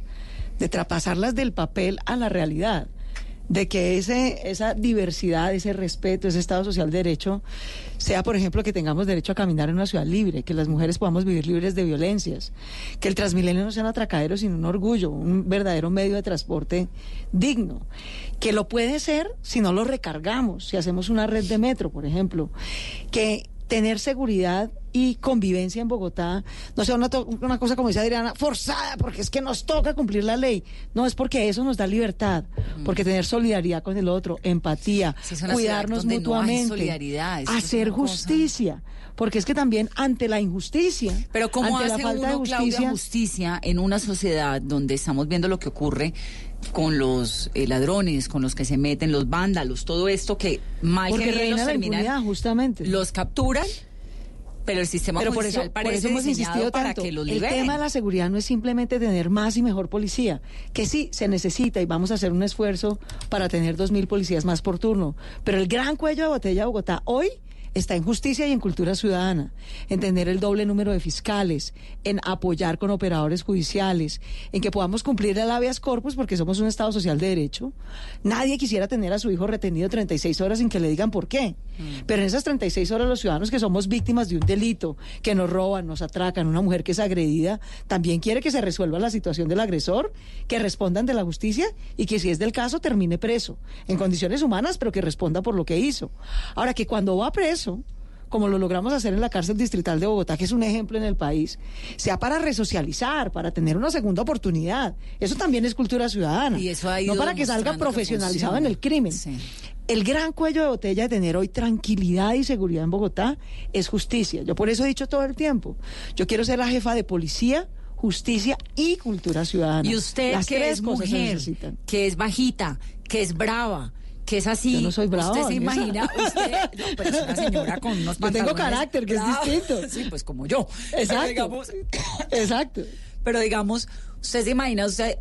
de traspasarlas del papel a la realidad. De que ese, esa diversidad, ese respeto, ese Estado social de derecho, sea, por ejemplo, que tengamos derecho a caminar en una ciudad libre, que las mujeres podamos vivir libres de violencias, que el Transmilenio no sea un atracadero, sino un orgullo, un verdadero medio de transporte digno, que lo puede ser si no lo recargamos, si hacemos una red de metro, por ejemplo, que tener seguridad y convivencia en Bogotá no sea una, una cosa como dice Adriana, forzada, porque es que nos toca cumplir la ley. No, es porque eso nos da libertad, porque tener solidaridad con el otro, empatía, Sí, cuidarnos no mutuamente, hacer cosa. justicia, porque es que también ante la injusticia, Pero ¿cómo ante la hace falta de uno, Claudia, justicia, en una sociedad donde estamos viendo lo que ocurre con los eh, ladrones, con los que se meten, los vándalos, todo esto que mal porque reina la impunidad, justamente. los capturan, pero el sistema Pero por eso, por parece eso hemos insistido para tanto. que los el liberen. tema de la seguridad no es simplemente tener más y mejor policía, que sí se necesita y vamos a hacer un esfuerzo para tener dos mil policías más por turno. Pero el gran cuello de botella de Bogotá hoy está en justicia y en cultura ciudadana, en tener el doble número de fiscales, en apoyar con operadores judiciales, en que podamos cumplir el habeas corpus porque somos un Estado social de derecho. Nadie quisiera tener a su hijo retenido 36 horas sin que le digan por qué. Pero en esas 36 horas los ciudadanos que somos víctimas de un delito, que nos roban, nos atracan, una mujer que es agredida, también quiere que se resuelva la situación del agresor, que respondan de la justicia y que si es del caso termine preso, en condiciones humanas, pero que responda por lo que hizo. Ahora que cuando va preso, como lo logramos hacer en la cárcel distrital de Bogotá, que es un ejemplo en el país, sea para resocializar, para tener una segunda oportunidad. Eso también es cultura ciudadana. Y eso ha ido no para que salga que profesionalizado en el crimen. El gran cuello de botella de tener hoy tranquilidad y seguridad en Bogotá es justicia. Yo por eso he dicho todo el tiempo, yo quiero ser la jefa de policía, justicia y cultura ciudadana. Y usted Las que es mujer, que es bajita, que es brava, que es así. Yo no soy brava, Usted se imagina, usted, no, pero es una señora con unos *laughs* Yo tengo carácter, que es distinto. Sí, pues como yo. Pero Exacto. digamos, Exacto. pero digamos, usted se imagina, usted,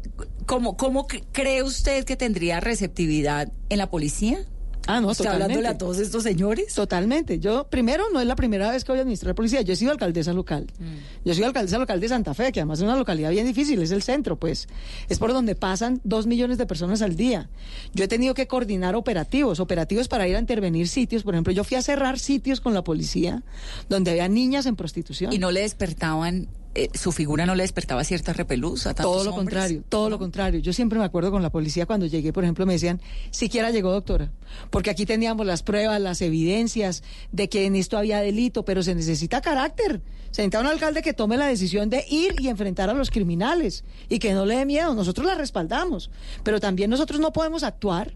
¿cómo, cómo cre- cree usted que tendría receptividad en la policía? Ah, no, ¿Usted totalmente. hablándole a todos estos señores? Totalmente. Yo, primero, no es la primera vez que voy a administrar policía. Yo he sido alcaldesa local. Mm. Yo soy alcaldesa local de Santa Fe, que además es una localidad bien difícil, es el centro, pues. Es por donde pasan dos millones de personas al día. Yo he tenido que coordinar operativos, operativos para ir a intervenir sitios. Por ejemplo, yo fui a cerrar sitios con la policía donde había niñas en prostitución. Y no le despertaban, eh, su figura no le despertaba cierta repelús a tantos Todo lo hombres? contrario, todo lo contrario. Yo siempre me acuerdo con la policía cuando llegué, por ejemplo, me decían, siquiera llegó doctora, porque aquí teníamos las pruebas, las evidencias de que en esto había delito, pero se necesita carácter. Se necesita un alcalde que tome la decisión de ir y enfrentar a los criminales y que no le dé miedo. Nosotros la respaldamos, pero también nosotros no podemos actuar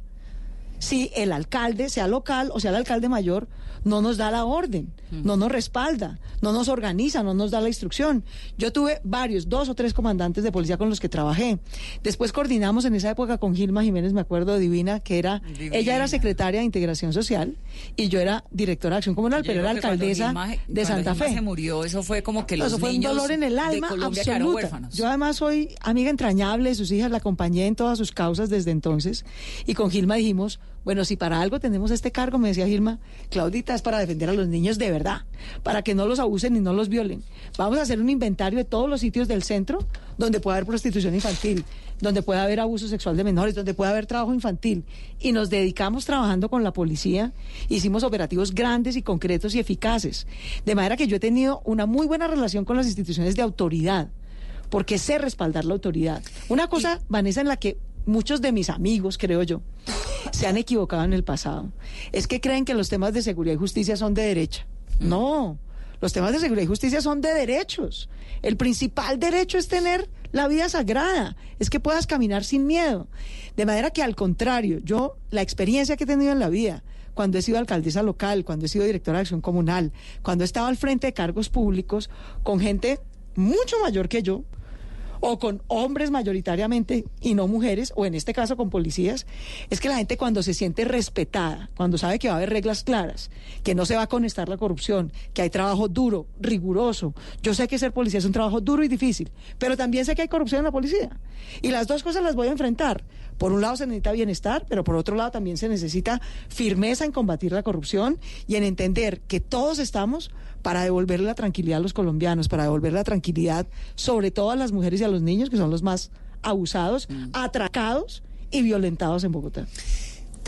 si el alcalde, sea local o sea el alcalde mayor, no nos da la orden, no nos respalda, no nos organiza, no nos da la instrucción. Yo tuve varios, dos o tres comandantes de policía con los que trabajé. Después coordinamos en esa época con Gilma Jiménez, me acuerdo, divina, que era, ella era secretaria de Integración Social y yo era directora de Acción Comunal, Yo pero era alcaldesa Gilma- de Santa Gilma Fe. se murió, eso fue como que No, los Eso fue un dolor en el alma absoluta. huérfanos. Yo además soy amiga entrañable de sus hijas, la acompañé en todas sus causas desde entonces. Y con Gilma dijimos, bueno, si para algo tenemos este cargo, me decía Gilma, Claudita, es para defender a los niños de verdad, para que no los abusen y no los violen. Vamos a hacer un inventario de todos los sitios del centro donde pueda haber prostitución infantil, donde pueda haber abuso sexual de menores, donde pueda haber trabajo infantil. Y nos dedicamos trabajando con la policía, hicimos operativos grandes y concretos y eficaces. De manera que yo he tenido una muy buena relación con las instituciones de autoridad, porque sé respaldar la autoridad. Una cosa, Vanessa, en la que muchos de mis amigos, creo yo, se han equivocado en el pasado, es que creen que los temas de seguridad y justicia son de derecha. No, los temas de seguridad y justicia son de derechos. El principal derecho es tener la vida sagrada, es que puedas caminar sin miedo. De manera que al contrario, yo la experiencia que he tenido en la vida, cuando he sido alcaldesa local, cuando he sido directora de acción comunal, cuando he estado al frente de cargos públicos con gente mucho mayor que yo, o con hombres mayoritariamente y no mujeres, o en este caso con policías, es que la gente cuando se siente respetada, cuando sabe que va a haber reglas claras, que no se va a conectar la corrupción, que hay trabajo duro, riguroso. Yo sé que ser policía es un trabajo duro y difícil, pero también sé que hay corrupción en la policía. Y las dos cosas las voy a enfrentar. Por un lado se necesita bienestar, pero por otro lado también se necesita firmeza en combatir la corrupción y en entender que todos estamos para devolverle la tranquilidad a los colombianos, para devolver la tranquilidad sobre todo a las mujeres y a los niños, que son los más abusados, atracados y violentados en Bogotá.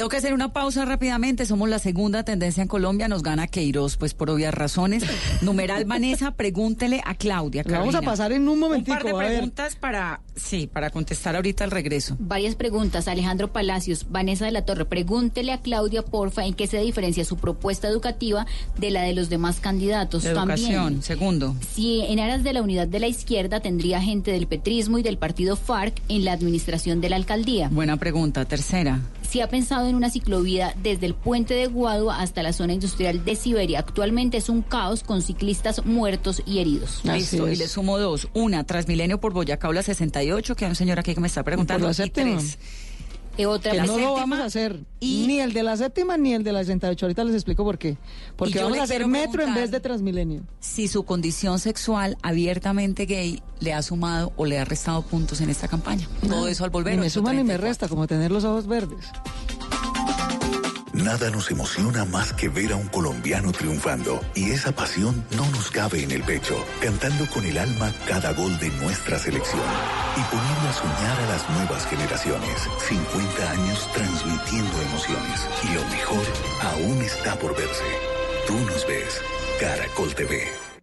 Tengo que hacer una pausa rápidamente. Somos la segunda tendencia en Colombia. Nos gana Queiroz, pues por obvias razones. Numeral Vanessa, pregúntele a Claudia. La vamos a pasar en un momentico. Un par de a ver. preguntas para, sí, para contestar ahorita al regreso. Varias preguntas. Alejandro Palacios, Vanessa de la Torre, pregúntele a Claudia, porfa, en qué se diferencia su propuesta educativa de la de los demás candidatos. De educación, También, segundo. si en aras de la unidad de la izquierda tendría gente del petrismo y del partido FARC en la administración de la alcaldía. Buena pregunta. Tercera. Si ha pensado en una ciclovía desde el puente de Guadua hasta la zona industrial de Siberia. Actualmente es un caos con ciclistas muertos y heridos. Listo, y le sumo dos. Una, Transmilenio por Boyacá o la 68, que hay un señor aquí que me está preguntando. la y séptima. tres. Eh, otra que la no lo vamos a hacer. Ni el de la séptima ni el de la 68. Ahorita les explico por qué. Porque vamos a hacer metro en vez de Transmilenio. Si su condición sexual abiertamente gay le ha sumado o le ha restado puntos en esta campaña. Todo eso al volver. Ni me suma ni me 34. resta, como tener los ojos verdes. Nada nos emociona más que ver a un colombiano triunfando y esa pasión no nos cabe en el pecho, cantando con el alma cada gol de nuestra selección y poniendo a soñar a las nuevas generaciones. 50 años transmitiendo emociones y lo mejor aún está por verse. Tú nos ves, Caracol TV.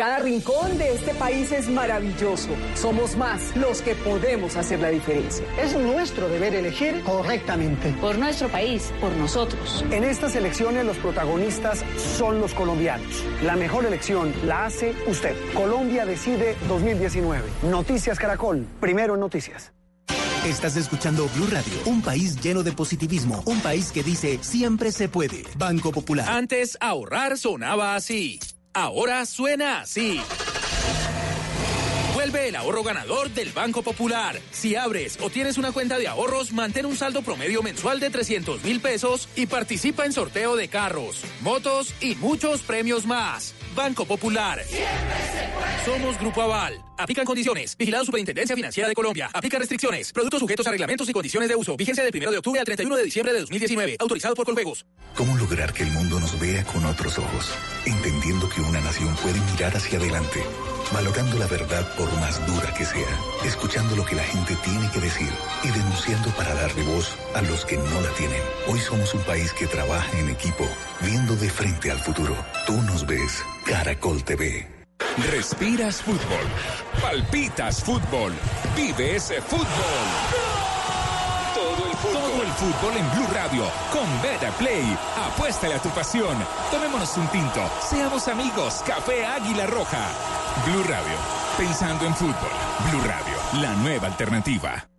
Cada rincón de este país es maravilloso. Somos más los que podemos hacer la diferencia. Es nuestro deber elegir correctamente. Por nuestro país, por nosotros. En estas elecciones los protagonistas son los colombianos. La mejor elección la hace usted. Colombia decide 2019. Noticias Caracol. Primero en noticias. Estás escuchando Blue Radio, un país lleno de positivismo, un país que dice siempre se puede. Banco Popular. Antes ahorrar sonaba así. Ahora suena así. Vuelve el ahorro ganador del Banco Popular. Si abres o tienes una cuenta de ahorros, mantén un saldo promedio mensual de 300 mil pesos y participa en sorteo de carros, motos y muchos premios más. Banco Popular. Somos Grupo Aval. Aplican condiciones. Vigilado Superintendencia Financiera de Colombia. Aplica restricciones. Productos sujetos a reglamentos y condiciones de uso. Vigencia del 1 de octubre al 31 de diciembre de 2019. Autorizado por Coljuegos. ¿Cómo lograr que el mundo nos vea con otros ojos? Entendiendo que una nación puede mirar hacia adelante, valorando la verdad por más dura que sea, escuchando lo que la gente tiene que decir y denunciando para darle voz a los que no la tienen. Hoy somos un país que trabaja en equipo, viendo de frente al futuro. Tú nos ves, Caracol TV. Respiras fútbol. Palpitas fútbol. Vive ese fútbol. Todo el fútbol. Todo el fútbol en Blue Radio. Con Beta Play. Apuéstale a tu pasión. Tomémonos un tinto. Seamos amigos. Café Águila Roja. Blue Radio. Pensando en fútbol. Blue Radio. La nueva alternativa.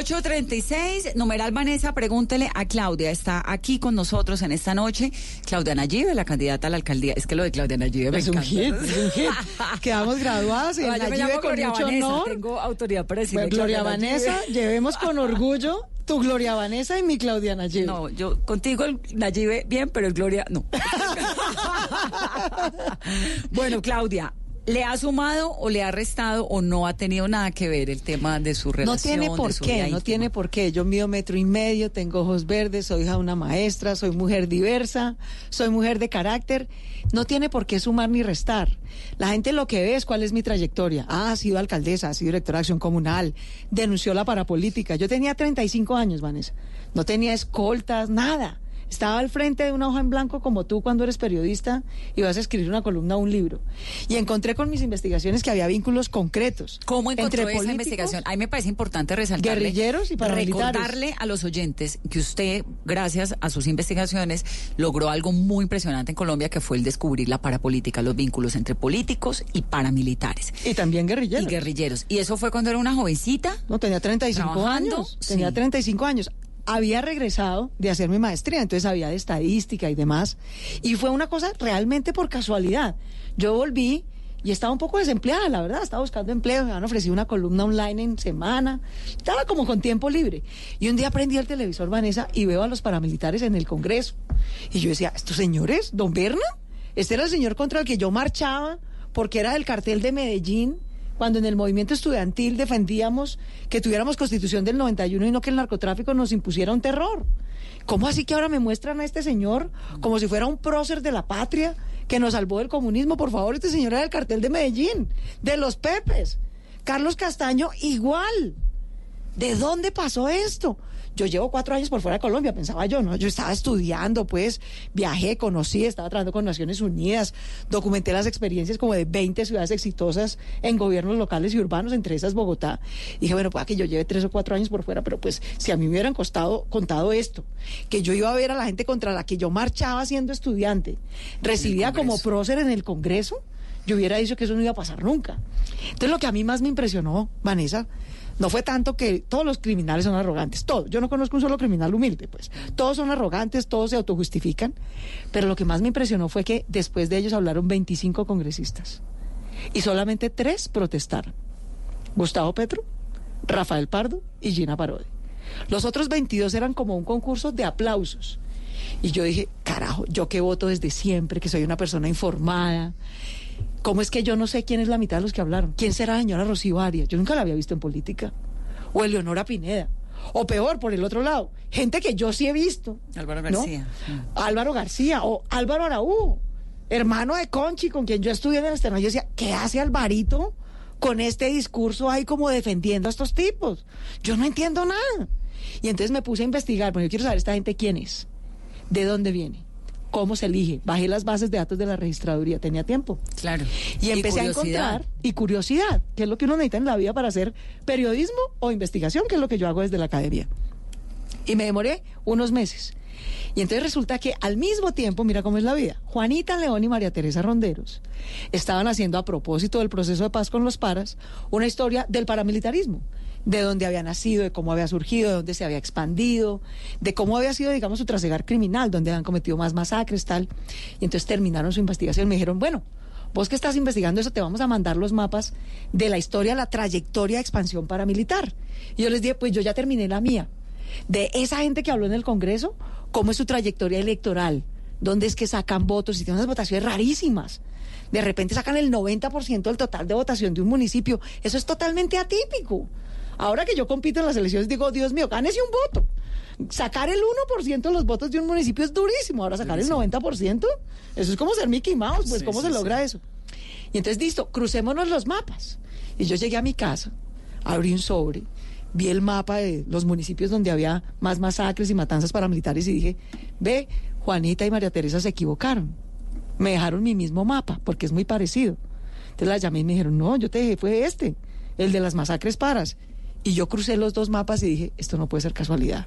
836, numeral Vanessa, pregúntele a Claudia. Está aquí con nosotros en esta noche. Claudia Nayibe, la candidata a la alcaldía. Es que lo de Claudia Nayibe me Es un hit, es un hit. *laughs* Quedamos graduadas Nayibe llamo con Gloria mucho Vanessa, honor. Tengo autoridad para decirle Pues, Gloria Vanessa, llevemos con *laughs* orgullo tu Gloria Vanessa y mi Claudia Nayibe. No, yo contigo el Nayibe bien, pero el Gloria no. *laughs* bueno, Claudia, ¿le ha sumado o le ha restado o no ha tenido nada que ver el tema de su No relación? tiene de por qué, no tiene por qué. Yo mido metro y medio, tengo ojos verdes, soy hija de una maestra, soy mujer diversa, soy mujer de carácter. No tiene por qué sumar ni restar. La gente lo que ve es cuál es mi trayectoria. Ah, ha sido alcaldesa, ha sido directora de acción comunal, denunció la parapolítica. Yo tenía 35 años, Vanessa. No tenía escoltas, nada. Estaba al frente de una hoja en blanco como tú cuando eres periodista y vas a escribir una columna o un libro. Y encontré con mis investigaciones que había vínculos concretos. ¿Cómo encontró entre esa investigación? A mí me parece importante resaltarle. Guerrilleros y paramilitares. Recordarle a los oyentes que usted, gracias a sus investigaciones, logró algo muy impresionante en Colombia, que fue el descubrir la parapolítica, los vínculos entre políticos y paramilitares. Y también guerrilleros. Y guerrilleros. ¿Y eso fue cuando era una jovencita? No, tenía 35 ¿Trabajando? años. Tenía Sí. 35 años. Había regresado de hacer mi maestría, entonces había de estadística y demás. Y fue una cosa realmente por casualidad. Yo volví y estaba un poco desempleada, la verdad, estaba buscando empleo, me han ofrecido una columna online en semana, estaba como con tiempo libre. Y un día prendí el televisor, Vanessa, y veo a los paramilitares en el Congreso. Y yo decía, ¿estos señores? ¿Don Berna? Este era el señor contra el que yo marchaba, porque era del cartel de Medellín, cuando en el movimiento estudiantil defendíamos que tuviéramos constitución del 91 y no que el narcotráfico nos impusiera un terror. ¿Cómo así que ahora me muestran a este señor como si fuera un prócer de la patria que nos salvó del comunismo? Por favor, este señor era del cartel de Medellín, de los Pepes. Carlos Castaño, igual. ¿De dónde pasó esto? Yo llevo cuatro años por fuera de Colombia, pensaba yo, ¿no? Yo estaba estudiando, pues, viajé, conocí, estaba trabajando con Naciones Unidas, documenté las experiencias como de 20 ciudades exitosas en gobiernos locales y urbanos, entre esas Bogotá. Dije, bueno, pueda que yo lleve tres o cuatro años por fuera, pero pues, si a mí me hubieran costado, contado esto, que yo iba a ver a la gente contra la que yo marchaba siendo estudiante, recibía como prócer en el Congreso, yo hubiera dicho que eso no iba a pasar nunca. Entonces, lo que a mí más me impresionó, Vanessa, no fue tanto que todos los criminales son arrogantes, todos. Yo no conozco un solo criminal humilde, pues. Todos son arrogantes, todos se autojustifican. Pero lo que más me impresionó fue que después de ellos hablaron 25 congresistas. Y solamente tres protestaron. Gustavo Petro, Rafael Pardo y Gina Parodi. Los otros 22 eran como un concurso de aplausos. Y yo dije, carajo, yo que voto desde siempre, que soy una persona informada, ¿Cómo es que yo no sé quién es la mitad de los que hablaron? ¿Quién será la señora Rocío Arias? Yo nunca la había visto en política. O Eleonora Pineda. O peor, por el otro lado, gente que yo sí he visto. Álvaro García. Álvaro García o Álvaro Araújo, hermano de Conchi, con quien yo estudié en el externo. Yo decía, ¿qué hace Alvarito con este discurso ahí como defendiendo a estos tipos? Yo no entiendo nada. Y entonces me puse a investigar, porque yo quiero saber esta gente quién es, de dónde viene cómo se elige. Bajé las bases de datos de la registraduría, tenía tiempo. Claro. Y empecé a encontrar, y curiosidad, que es lo que uno necesita en la vida para hacer periodismo o investigación, que es lo que yo hago desde la academia. Y me demoré unos meses. Y entonces resulta que al mismo tiempo, mira cómo es la vida, Juanita León y María Teresa Ronderos estaban haciendo a propósito del proceso de paz con los paras una historia del paramilitarismo de dónde había nacido, de cómo había surgido, de dónde se había expandido, de cómo había sido, digamos, su trasegar criminal, donde han cometido más masacres, tal. Y entonces terminaron su investigación. Me dijeron, bueno, vos que estás investigando eso, te vamos a mandar los mapas de la historia, la trayectoria de expansión paramilitar. Y yo les dije, pues yo ya terminé la mía. De esa gente que habló en el Congreso, cómo es su trayectoria electoral, dónde es que sacan votos y tienen unas votaciones rarísimas. De repente sacan el 90% del total de votación de un municipio. Eso es totalmente atípico. Ahora que yo compito en las elecciones, digo, Dios mío, gánese un voto. Sacar el 1% de los votos de un municipio es durísimo. Ahora sacar el 90%, eso es como ser Mickey Mouse, pues ¿cómo se logra eso? Y entonces, listo, crucémonos los mapas. Y yo llegué a mi casa, abrí un sobre, vi el mapa de los municipios donde había más masacres y matanzas paramilitares y dije, ve, Juanita y María Teresa se equivocaron. Me dejaron mi mismo mapa, porque es muy parecido. Entonces la llamé y me dijeron, no, yo te dejé, fue este, el de las masacres paras. Y yo crucé los dos mapas y dije, esto no puede ser casualidad.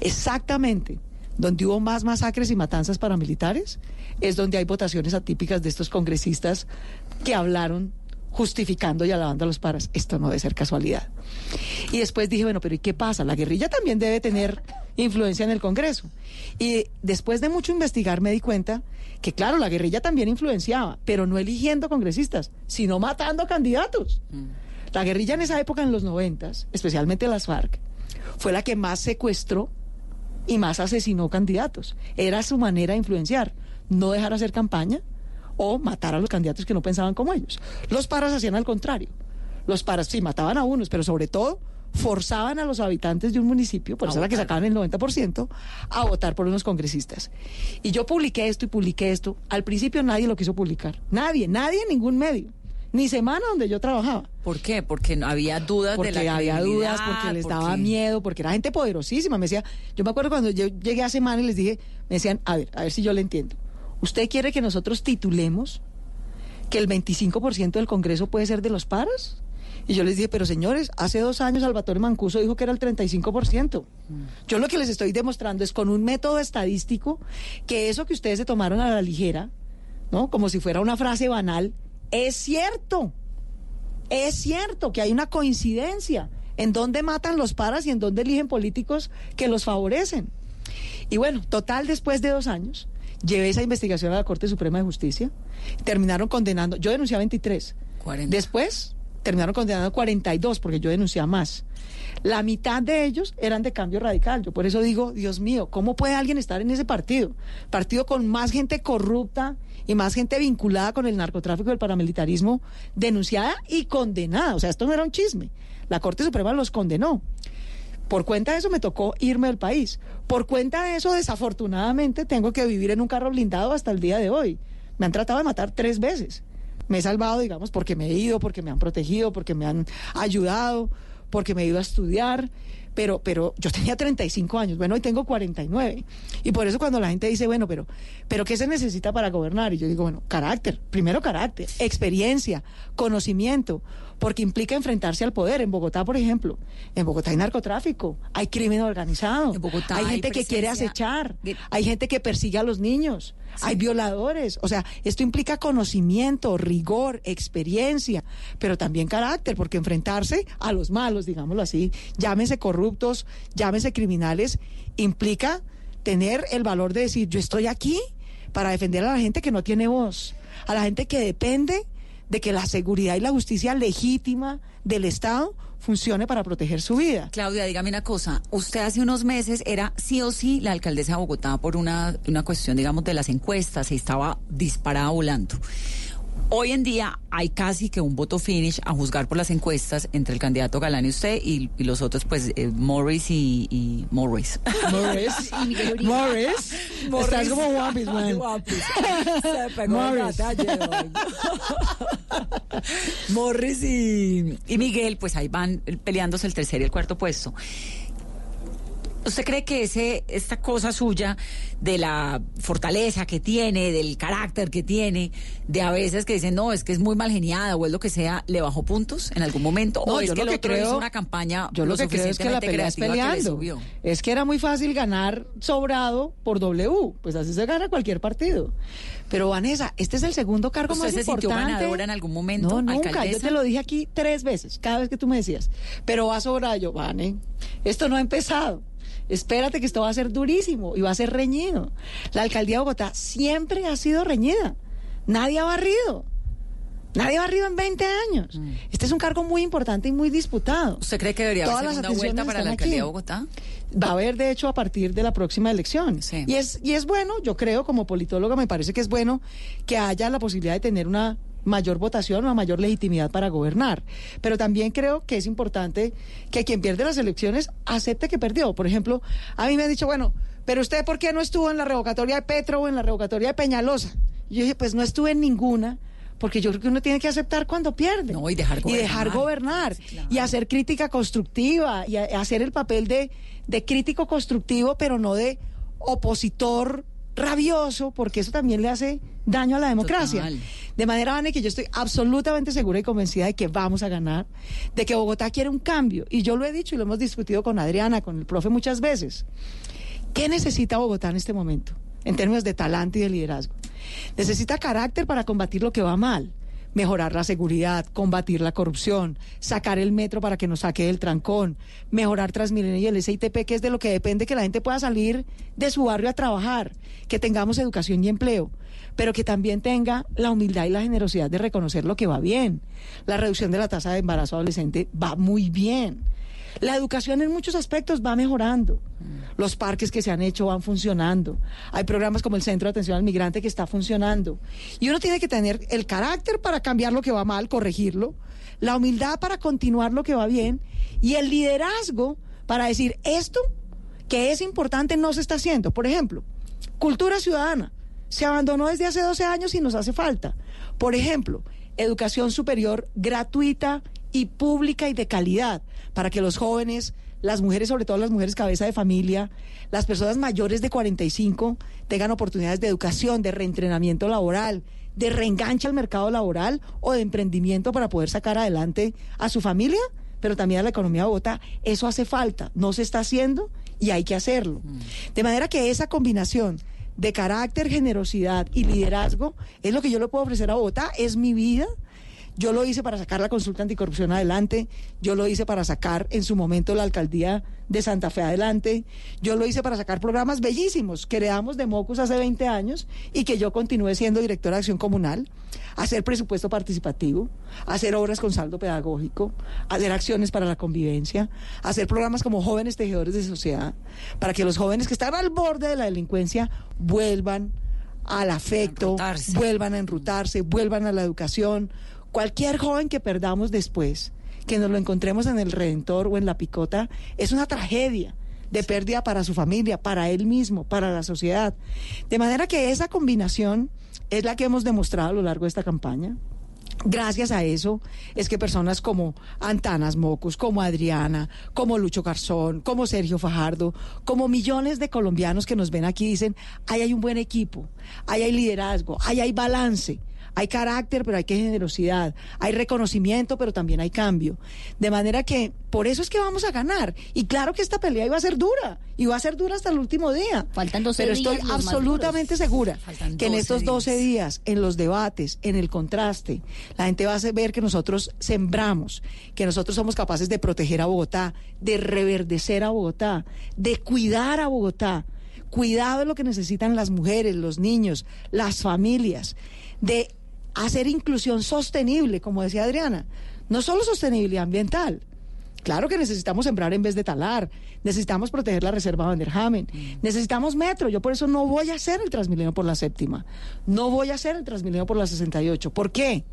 Exactamente donde hubo más masacres y matanzas paramilitares es donde hay votaciones atípicas de estos congresistas que hablaron justificando y alabando a los paras. Esto no debe ser casualidad. Y después dije, bueno, pero ¿y qué pasa? La guerrilla también debe tener influencia en el Congreso. Y después de mucho investigar me di cuenta que, claro, la guerrilla también influenciaba, pero no eligiendo congresistas, sino matando candidatos. La guerrilla en esa época, en los noventas, especialmente las FARC, fue la que más secuestró y más asesinó candidatos. Era su manera de influenciar, no dejar hacer campaña o matar a los candidatos que no pensaban como ellos. Los paras hacían al contrario. Los paras sí mataban a unos, pero sobre todo forzaban a los habitantes de un municipio, por eso era que sacaban el 90%, a votar por unos congresistas. Y yo publiqué esto y publiqué esto. Al principio nadie lo quiso publicar. Nadie, nadie en ningún medio ni semana donde yo trabajaba. ¿Por qué? Porque no había dudas porque de la había dudas, porque les daba miedo, porque era gente poderosísima. Me decía, yo me acuerdo cuando yo llegué a semana y les dije, me decían, a ver, a ver si yo le entiendo. ¿Usted quiere que nosotros titulemos que el 25% del Congreso puede ser de los paros? Y yo les dije, pero señores, hace dos años Salvatore Mancuso dijo que era el 35%. Yo lo que les estoy demostrando es con un método estadístico que eso que ustedes se tomaron a la ligera, ¿no? Como si fuera una frase banal, es cierto, es cierto que hay una coincidencia en dónde matan los paras y en dónde eligen políticos que los favorecen. Y bueno, total, después de dos años, Llevé esa investigación a la Corte Suprema de Justicia. Terminaron condenando, yo denuncié a 23. Después terminaron condenando a 42 porque yo denuncié a más. La mitad de ellos eran de cambio radical. Yo por eso digo, Dios mío, ¿cómo puede alguien estar en ese partido? Partido con más gente corrupta y más gente vinculada con el narcotráfico y el paramilitarismo, denunciada y condenada. O sea, esto no era un chisme. La Corte Suprema los condenó. Por cuenta de eso me tocó irme del país. Por cuenta de eso, desafortunadamente, tengo que vivir en un carro blindado hasta el día de hoy. Me han tratado de matar tres veces. Me he salvado, digamos, porque me he ido, porque me han protegido, porque me han ayudado, porque me he ido a estudiar. Pero, pero yo tenía 35 años, bueno, hoy tengo 49. Y por eso cuando la gente dice, bueno, pero, pero ¿qué se necesita para gobernar? Y yo digo, bueno, carácter, primero carácter, experiencia, conocimiento, porque implica enfrentarse al poder. En Bogotá, por ejemplo, en Bogotá hay narcotráfico, hay crimen organizado, hay gente que quiere acechar, hay gente que persigue a los niños, hay violadores. O sea, esto implica conocimiento, rigor, experiencia, pero también carácter, porque enfrentarse a los malos, digámoslo así, llámese corruptos, llámese criminales, implica tener el valor de decir, yo estoy aquí para defender a la gente que no tiene voz, a la gente que depende de que la seguridad y la justicia legítima del Estado funcione para proteger su vida. Claudia, dígame una cosa. Usted hace unos meses era sí o sí la alcaldesa de Bogotá por una, una cuestión, digamos, de las encuestas y estaba disparada volando. Hoy en día hay casi que un voto finish a juzgar por las encuestas entre el candidato Galán y usted y, los otros, pues, eh, Morris y, Morris. Morris. *laughs* Morris. Morris. Estás como guapis, man. *laughs* Morris. *laughs* Morris y, y Miguel, pues ahí van peleándose el tercer y el cuarto puesto. ¿Usted cree que ese, esta cosa suya de la fortaleza que tiene, del carácter que tiene, de a veces que dicen, no, es que es muy mal geniada o es lo que sea, le bajó puntos en algún momento? ¿O es que el otro creo, hizo una campaña Yo lo que creo es que la pelea es peleando. es que era muy fácil ganar sobrado por W. Pues así se gana cualquier partido. Pero Vanessa, este es el segundo cargo más se importante. sintió ganadora en algún momento? No, nunca. Yo te lo dije aquí tres veces, cada vez que tú me decías. Pero va sobrado. Yo, Vane, esto no ha empezado. Espérate que esto va a ser durísimo y va a ser reñido. La alcaldía de Bogotá siempre ha sido reñida. Nadie ha barrido. Nadie ha barrido en 20 años. Mm. Este es un cargo muy importante y muy disputado. ¿Usted cree que debería haber segunda vuelta para la alcaldía de Bogotá? Va a haber, de hecho, a partir de la próxima elección. Y, es, y es bueno, yo creo, como politóloga, me parece que es bueno que haya la posibilidad de tener una mayor votación o mayor legitimidad para gobernar. Pero también creo que es importante que quien pierde las elecciones acepte que perdió. Por ejemplo, a mí me han dicho, bueno, pero usted ¿por qué no estuvo en la revocatoria de Petro o en la revocatoria de Peñalosa? Y yo dije, pues no estuve en ninguna. Porque yo creo que uno tiene que aceptar cuando pierde. y dejar gobernar. Y dejar gobernar. Y hacer crítica constructiva. Y hacer el papel de, de crítico constructivo, pero no de opositor rabioso, porque eso también le hace daño a la democracia. De manera, Vane, que yo estoy absolutamente segura y convencida de que vamos a ganar, de que Bogotá quiere un cambio. Y yo lo he dicho y lo hemos discutido con Adriana, con el profe muchas veces. ¿Qué necesita Bogotá en este momento, en términos de talante y de liderazgo? Necesita carácter para combatir lo que va mal mejorar la seguridad, combatir la corrupción, sacar el metro para que nos saque del trancón, mejorar Transmilenio y el SITP, que es de lo que depende que la gente pueda salir de su barrio a trabajar, que tengamos educación y empleo, pero que también tenga la humildad y la generosidad de reconocer lo que va bien. La reducción de la tasa de embarazo adolescente va muy bien. La educación en muchos aspectos va mejorando. Los parques que se han hecho van funcionando. Hay programas como el Centro de Atención al Migrante que está funcionando. Y uno tiene que tener el carácter para cambiar lo que va mal, corregirlo, la humildad para continuar lo que va bien y el liderazgo para decir esto que es importante no se está haciendo. Por ejemplo, cultura ciudadana. Se abandonó desde hace 12 años y nos hace falta. Por ejemplo, educación superior gratuita y pública y de calidad para que los jóvenes, las mujeres, sobre todo las mujeres cabeza de familia, las personas mayores de 45 tengan oportunidades de educación, de reentrenamiento laboral, de reenganche al mercado laboral o de emprendimiento para poder sacar adelante a su familia, pero también a la economía de Bogotá. Eso hace falta, no se está haciendo y hay que hacerlo. Mm. De manera que esa combinación de carácter, generosidad y liderazgo es lo que yo le puedo ofrecer a Bogotá, es mi vida Yo lo hice para sacar la consulta anticorrupción adelante, yo lo hice para sacar en su momento la alcaldía de Santa Fe adelante, yo lo hice para sacar programas bellísimos que heredamos de Mocus hace 20 años y que yo continué siendo directora de acción comunal, hacer presupuesto participativo, hacer obras con saldo pedagógico, hacer acciones para la convivencia, hacer programas como jóvenes tejedores de sociedad, para que los jóvenes que están al borde de la delincuencia vuelvan al afecto, vuelvan a enrutarse, vuelvan a la educación. Cualquier joven que perdamos después, que nos lo encontremos en el Redentor o en la Picota, es una tragedia de pérdida para su familia, para él mismo, para la sociedad. De manera que esa combinación es la que hemos demostrado a lo largo de esta campaña. Gracias a eso es que personas como Antanas Mocus, como Adriana, como Lucho Garzón, como Sergio Fajardo, como millones de colombianos que nos ven aquí dicen, ahí hay un buen equipo, ahí hay liderazgo, ahí hay balance. Hay carácter, pero hay que generosidad. Hay reconocimiento, pero también hay cambio. De manera que por eso es que vamos a ganar. Y claro que esta pelea iba a ser dura. Y va a ser dura hasta el último día. Faltan 12 pero días. estoy absolutamente segura que en estos 12 días, en los debates, en el contraste, la gente va a ver que nosotros sembramos, que nosotros somos capaces de proteger a Bogotá, de reverdecer a Bogotá, de cuidar a Bogotá. Cuidado de lo que necesitan las mujeres, los niños, las familias, de hacer inclusión sostenible, como decía Adriana, no solo sostenibilidad ambiental. Claro que necesitamos sembrar en vez de talar, necesitamos proteger la reserva Van der Hamen, necesitamos metro, yo por eso no voy a hacer el Transmilenio por la séptima, no voy a hacer el Transmilenio por la 68. ¿Por qué?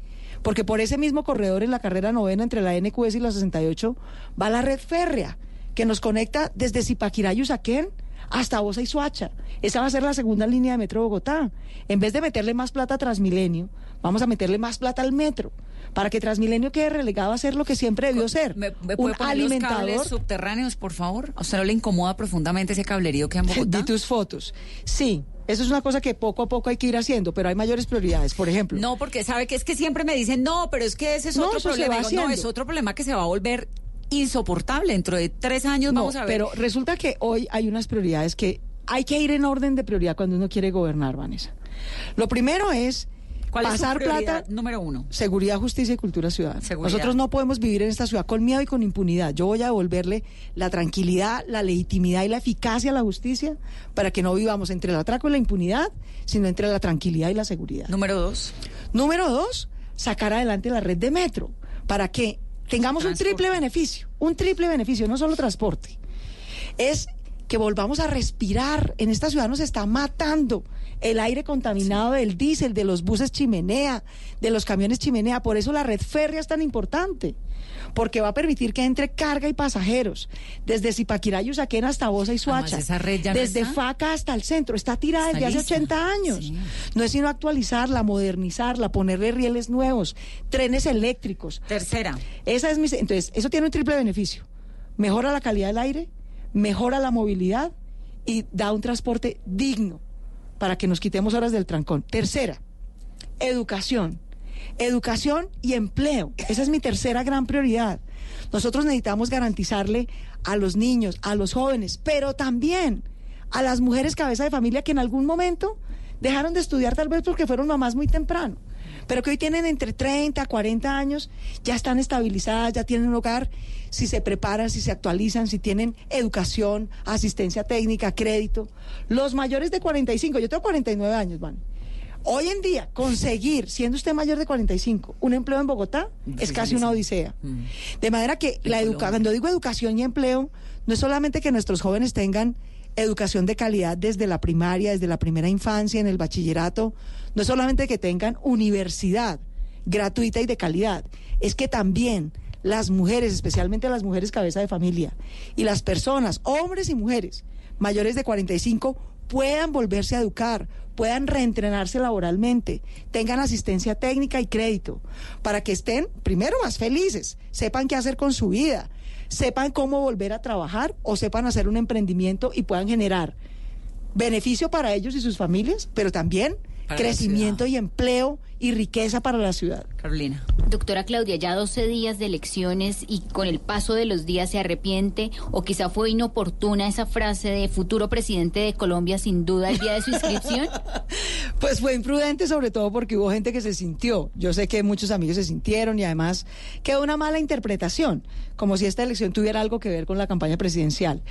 Porque por ese mismo corredor en la carrera novena entre la NQS y la 68 va la red férrea que nos conecta desde Zipaquirá y Usaquén hasta Bosa y Suacha. Esa va a ser la segunda línea de Metro Bogotá. En vez de meterle más plata a Transmilenio, vamos a meterle más plata al metro para que Transmilenio quede relegado a ser lo que siempre debió ser. ¿Me, me un alimentador. los cables subterráneos, por favor? ¿A usted no le incomoda profundamente ese cablerío que hay en *laughs* Bogotá? Vi tus fotos. Sí, eso es una cosa que poco a poco hay que ir haciendo, pero hay mayores prioridades. Por ejemplo, No, porque sabe que es que siempre me dicen, no, pero es que ese es No, otro problema. Digo, no, es otro problema que se va a volver insoportable. Dentro de tres años No, vamos a ver. pero resulta que hoy hay unas prioridades que hay que ir en orden de prioridad cuando uno quiere gobernar, Vanessa. Lo primero es ¿Cuál es su pasar plata. número uno? Seguridad, justicia y cultura ciudadana. Seguridad. Nosotros no podemos vivir en esta ciudad con miedo y con impunidad. Yo voy a devolverle la tranquilidad, la legitimidad y la eficacia a la justicia para que no vivamos entre el atraco y la impunidad, sino entre la tranquilidad y la seguridad. Número dos. Número dos, sacar adelante la red de metro para que tengamos un triple beneficio, un triple beneficio, no solo transporte. Es que volvamos a respirar. En esta ciudad nos está matando el aire contaminado del diésel, de los buses chimenea, de los camiones chimenea. Por eso la red férrea es tan importante. Porque va a permitir que entre carga y pasajeros. Desde Zipaquirá y Usaquén hasta Bosa y Suacha. esa red ya no desde está. Faca hasta el centro. Está tirada Está desde hace lista. 80 años. No es sino actualizarla, modernizarla, ponerle rieles nuevos, trenes eléctricos. Tercera. Esa es mi, entonces, eso tiene un triple beneficio. Mejora la calidad del aire, mejora la movilidad y da un transporte digno para que nos quitemos horas del trancón. Tercera, educación. Educación y empleo. Esa es mi tercera gran prioridad. Nosotros necesitamos garantizarle a los niños, a los jóvenes, pero también a las mujeres cabeza de familia que en algún momento dejaron de estudiar tal vez porque fueron mamás muy temprano, pero que hoy tienen entre 30, 40 años, ya están estabilizadas, ya tienen un hogar, si se preparan, si se actualizan, si tienen educación, asistencia técnica, crédito. Los mayores de 45, yo tengo 49 años, van. Hoy en día, conseguir, siendo usted mayor de 45, un empleo en Bogotá es casi una odisea. De manera que la educa cuando digo educación y empleo, no es solamente que nuestros jóvenes tengan educación de calidad desde la primaria, desde la primera infancia, en el bachillerato, no es solamente que tengan universidad gratuita y de calidad, es que también las mujeres, especialmente las mujeres cabeza de familia, y las personas, hombres y mujeres, mayores de 45, puedan volverse a educar, puedan reentrenarse laboralmente, tengan asistencia técnica y crédito, para que estén primero más felices, sepan qué hacer con su vida, sepan cómo volver a trabajar o sepan hacer un emprendimiento y puedan generar beneficio para ellos y sus familias, pero también Para crecimiento y empleo y riqueza para la ciudad. Carolina. Doctora Claudia, ya 12 días de elecciones y con el paso de los días se arrepiente o quizá fue inoportuna esa frase de futuro presidente de Colombia sin duda el día de su inscripción. *laughs* Pues fue imprudente sobre todo porque hubo gente que se sintió. Yo sé que muchos amigos se sintieron y además quedó una mala interpretación, como si esta elección tuviera algo que ver con la campaña presidencial.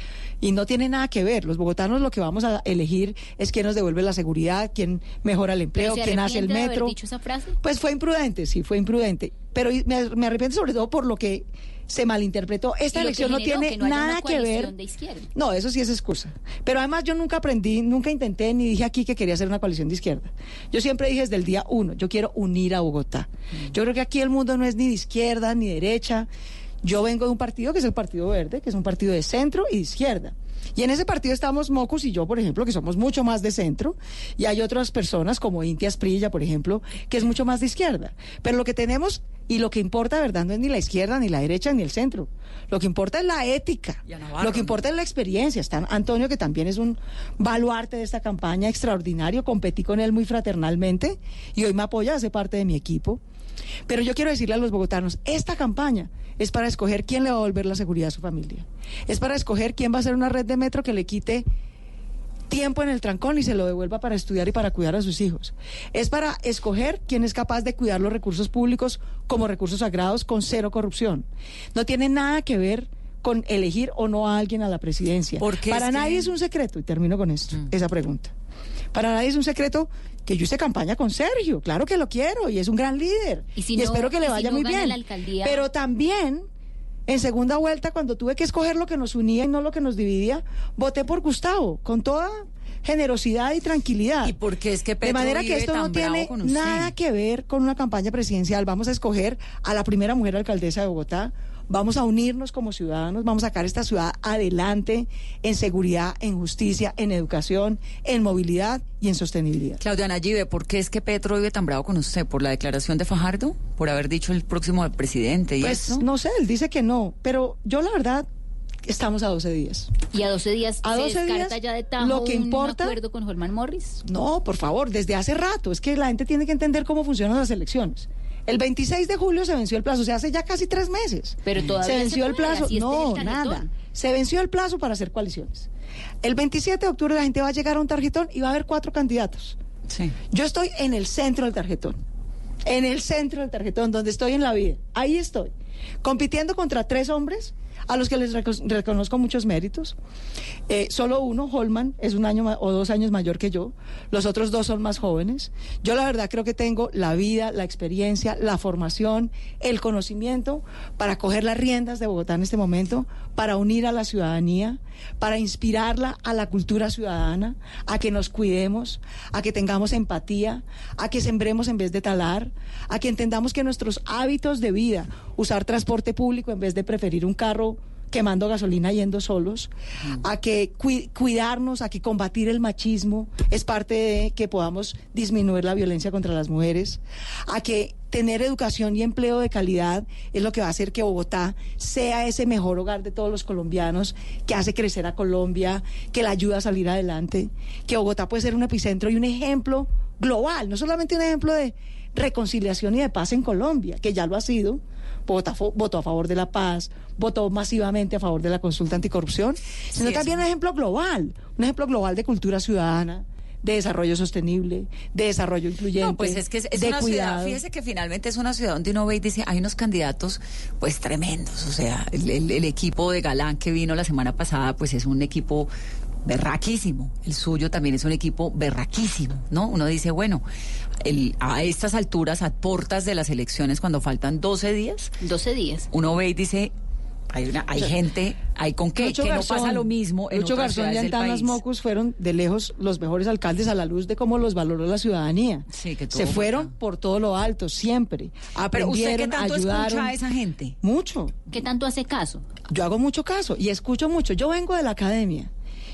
Y no tiene nada que ver. Los bogotanos lo que vamos a elegir es quién nos devuelve la seguridad, quién mejora el empleo, quién hace el metro. dicho esa frase? Pues fue imprudente, sí, fue imprudente. Pero me, me arrepiento sobre todo por lo que se malinterpretó. Esta elección no tiene que no haya nada una que ver. de. No, eso sí es excusa. Pero además yo nunca aprendí, nunca intenté ni dije aquí que quería hacer una coalición de izquierda. Yo siempre dije desde el día uno, yo quiero unir a Bogotá. Mm. Yo creo que aquí el mundo no es ni de izquierda ni de derecha. Yo vengo de un partido que es el Partido Verde, que es un partido de centro y de izquierda. Y en ese partido estamos Mocus y yo, por ejemplo, que somos mucho más de centro, y hay otras personas como Intia Sprilla, por ejemplo, que es mucho más de izquierda. Pero lo que tenemos y lo que importa, verdad, no es ni la izquierda, ni la derecha, ni el centro. Lo que importa es la ética. Lo que importa es la experiencia. Está Antonio, que también es un baluarte de esta campaña extraordinario. Competí con él muy fraternalmente y hoy me apoya, hace parte de mi equipo. Pero yo quiero decirle a los bogotanos, esta campaña es para escoger quién le va a volver la seguridad a su familia. Es para escoger quién va a hacer una red de metro que le quite tiempo en el trancón y se lo devuelva para estudiar y para cuidar a sus hijos. Es para escoger quién es capaz de cuidar los recursos públicos como recursos sagrados con cero corrupción. No tiene nada que ver con elegir o no a alguien a la presidencia. Porque para que- nadie es un secreto, y termino con esto, esa pregunta. Para nadie es un secreto que yo hice campaña con Sergio, claro que lo quiero y es un gran líder. Y si no- espero que le si vaya no muy bien. la alcaldía- Pero también en segunda vuelta, cuando tuve que escoger lo que nos unía y no lo que nos dividía, voté por Gustavo, con toda generosidad y tranquilidad. ¿Y por qué es que De manera que esto no tiene nada que ver con una campaña presidencial. Vamos a escoger a la primera mujer alcaldesa de Bogotá. Vamos a unirnos como ciudadanos, vamos a sacar esta ciudad adelante en seguridad, en justicia, en educación, en movilidad y en sostenibilidad. Claudia Nayibe, ¿por qué es que Petro vive tan bravo con usted? ¿Por la declaración de Fajardo? ¿Por haber dicho el próximo presidente y Pues eso? no sé, él dice que no, pero yo la verdad estamos a 12 días. Y a 12 días A se 12 descarta días, ya de tajo lo que importa- un acuerdo con Holman Morris. No, por favor, desde hace rato. Es que la gente tiene que entender cómo funcionan las elecciones. El 26 de julio se venció el plazo, o sea, hace ya casi tres meses. Pero todavía se se venció el plazo. No, el nada. Se venció el plazo para hacer coaliciones. El 27 de octubre la gente va a llegar a un tarjetón y va a haber cuatro candidatos. Sí. Yo estoy en el centro del tarjetón. En el centro del tarjetón, donde estoy en la vida. Ahí estoy. Compitiendo contra tres hombres a los que les reco- reconozco muchos méritos. Eh, solo uno, Holman, es un año o dos años mayor que yo. Los otros dos son más jóvenes. Yo la verdad creo que tengo la vida, la experiencia, la formación, el conocimiento para coger las riendas de Bogotá en este momento, para unir a la ciudadanía, para inspirarla a la cultura ciudadana, a que nos cuidemos, a que tengamos empatía, a que sembremos en vez de talar, a que entendamos que nuestros hábitos de vida, usar transporte público en vez de preferir un carro quemando gasolina yendo solos, a que cui- cuidarnos, a que combatir el machismo es parte de que podamos disminuir la violencia contra las mujeres, a que tener educación y empleo de calidad es lo que va a hacer que Bogotá sea ese mejor hogar de todos los colombianos, que hace crecer a Colombia, que la ayuda a salir adelante, que Bogotá puede ser un epicentro y un ejemplo global, no solamente un ejemplo de reconciliación y de paz en Colombia, que ya lo ha sido. Votó a favor de la paz, votó masivamente a favor de la consulta anticorrupción, sino Sí, también un ejemplo global, un ejemplo global de cultura ciudadana, de desarrollo sostenible, de desarrollo incluyente, No, pues es que es, es de una ciudad, cuidado. fíjese que finalmente es una ciudad donde uno ve y dice, hay unos candidatos pues tremendos, o sea, el, el- el equipo de Galán que vino la semana pasada pues es un equipo berraquísimo, el suyo también es un equipo berraquísimo, ¿no? Uno dice, bueno, el- a estas alturas, a portas de las elecciones, cuando faltan 12 días, 12 días, uno ve y dice, hay, una, hay O sea, gente, hay con qué, Lucho que no pasa lo mismo en Lucho otras Garzón y Antanas. Mocus fueron de lejos los mejores alcaldes a la luz de cómo los valoró la ciudadanía. Sí, que todo Se fueron por todo lo alto, siempre. Pero usted qué tanto ayudaron. escucha a esa gente. Mucho. ¿Qué tanto hace caso? Yo hago mucho caso y escucho mucho. Yo vengo de la academia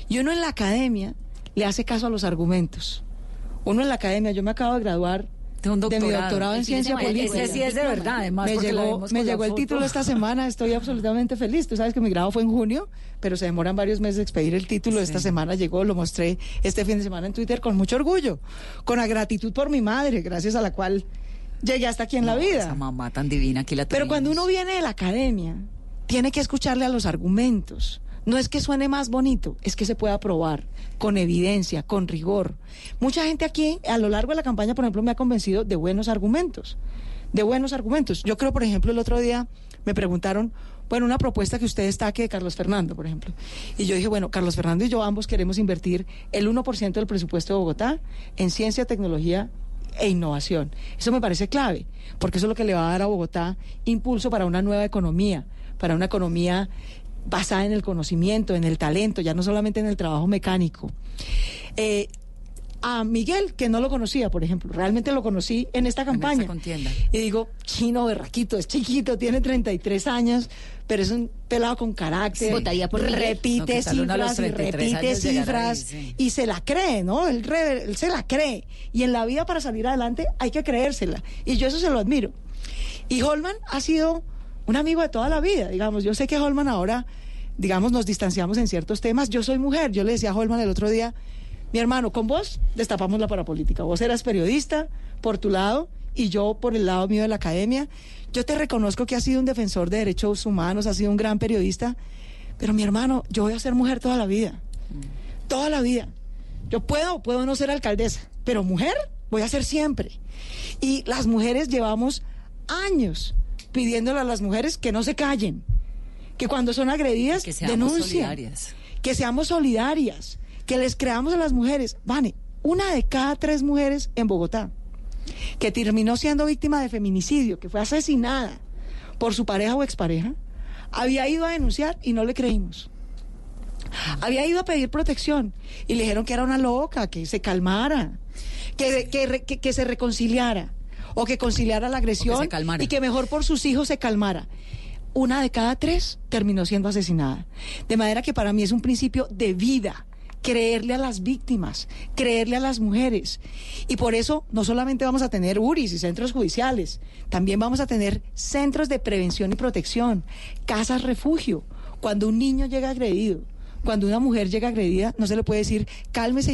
y uno en la academia le hace caso a los argumentos. Uno en la academia, yo me acabo de graduar De un mi doctorado. en de ciencia política. ese sí es de verdad, además, Me llegó, me llegó el foto. título esta semana, estoy absolutamente feliz. Tú sabes que mi grado fue en junio, pero se demoran varios meses de expedir el título. Esta semana llegó, lo mostré este fin de semana en Twitter con mucho orgullo, con la gratitud por mi madre, gracias a la cual llegué hasta aquí en la vida. Esa mamá tan divina, aquí la Pero tuvimos. cuando uno viene de la academia, tiene que escucharle a los argumentos. No es que suene más bonito, es que se pueda probar con evidencia, con rigor. Mucha gente aquí a lo largo de la campaña, por ejemplo, me ha convencido de buenos argumentos, de buenos argumentos. Yo creo, por ejemplo, el otro día me preguntaron, bueno, una propuesta que usted destaque de Carlos Fernando, por ejemplo. Y yo dije, bueno, Carlos Fernando y yo ambos queremos invertir el 1% del presupuesto de Bogotá en ciencia, tecnología e innovación. Eso me parece clave, porque eso es lo que le va a dar a Bogotá impulso para una nueva economía, para una economía basada en el conocimiento, en el talento, ya no solamente en el trabajo mecánico. Eh, a Miguel, que no lo conocía, por ejemplo, realmente lo conocí en esta campaña. y digo, chino berraquito, es chiquito, tiene 33 años, pero es un pelado con carácter. Por repite No, cifras y 33 repite ahí, cifras sí. y se la cree, ¿no? Él, re- él se la cree. Y en la vida para salir adelante hay que creérsela. Y yo eso se lo admiro. Y Holman ha sido un amigo de toda la vida, digamos. Yo sé que Holman ahora, digamos, nos distanciamos en ciertos temas. Yo soy mujer. Yo le decía a Holman el otro día, mi hermano, con vos destapamos la parapolítica. Vos eras periodista por tu lado y yo por el lado mío de la academia. Yo te reconozco que has sido un defensor de derechos humanos, has sido un gran periodista, pero mi hermano, yo voy a ser mujer toda la vida. Toda la vida. Yo puedo, puedo no ser alcaldesa, pero mujer voy a ser siempre. Y las mujeres llevamos años pidiéndole a las mujeres que no se callen, que cuando son agredidas Que denuncien, que seamos solidarias, que les creamos a las mujeres. Vane, una de cada tres mujeres en Bogotá que terminó siendo víctima de feminicidio, que fue asesinada por su pareja o expareja, había ido a denunciar y no le creímos. Había ido a pedir protección y le dijeron que era una loca, que se calmara, que, que, re- que- que se reconciliara o que conciliara la agresión y que mejor por sus hijos se calmara. Una de cada tres terminó siendo asesinada. De manera que para mí es un principio de vida creerle a las víctimas, creerle a las mujeres. Y por eso no solamente vamos a tener URIs y centros judiciales, también vamos a tener centros de prevención y protección, casas refugio. Cuando un niño llega agredido, cuando una mujer llega agredida, no se le puede decir cálmese y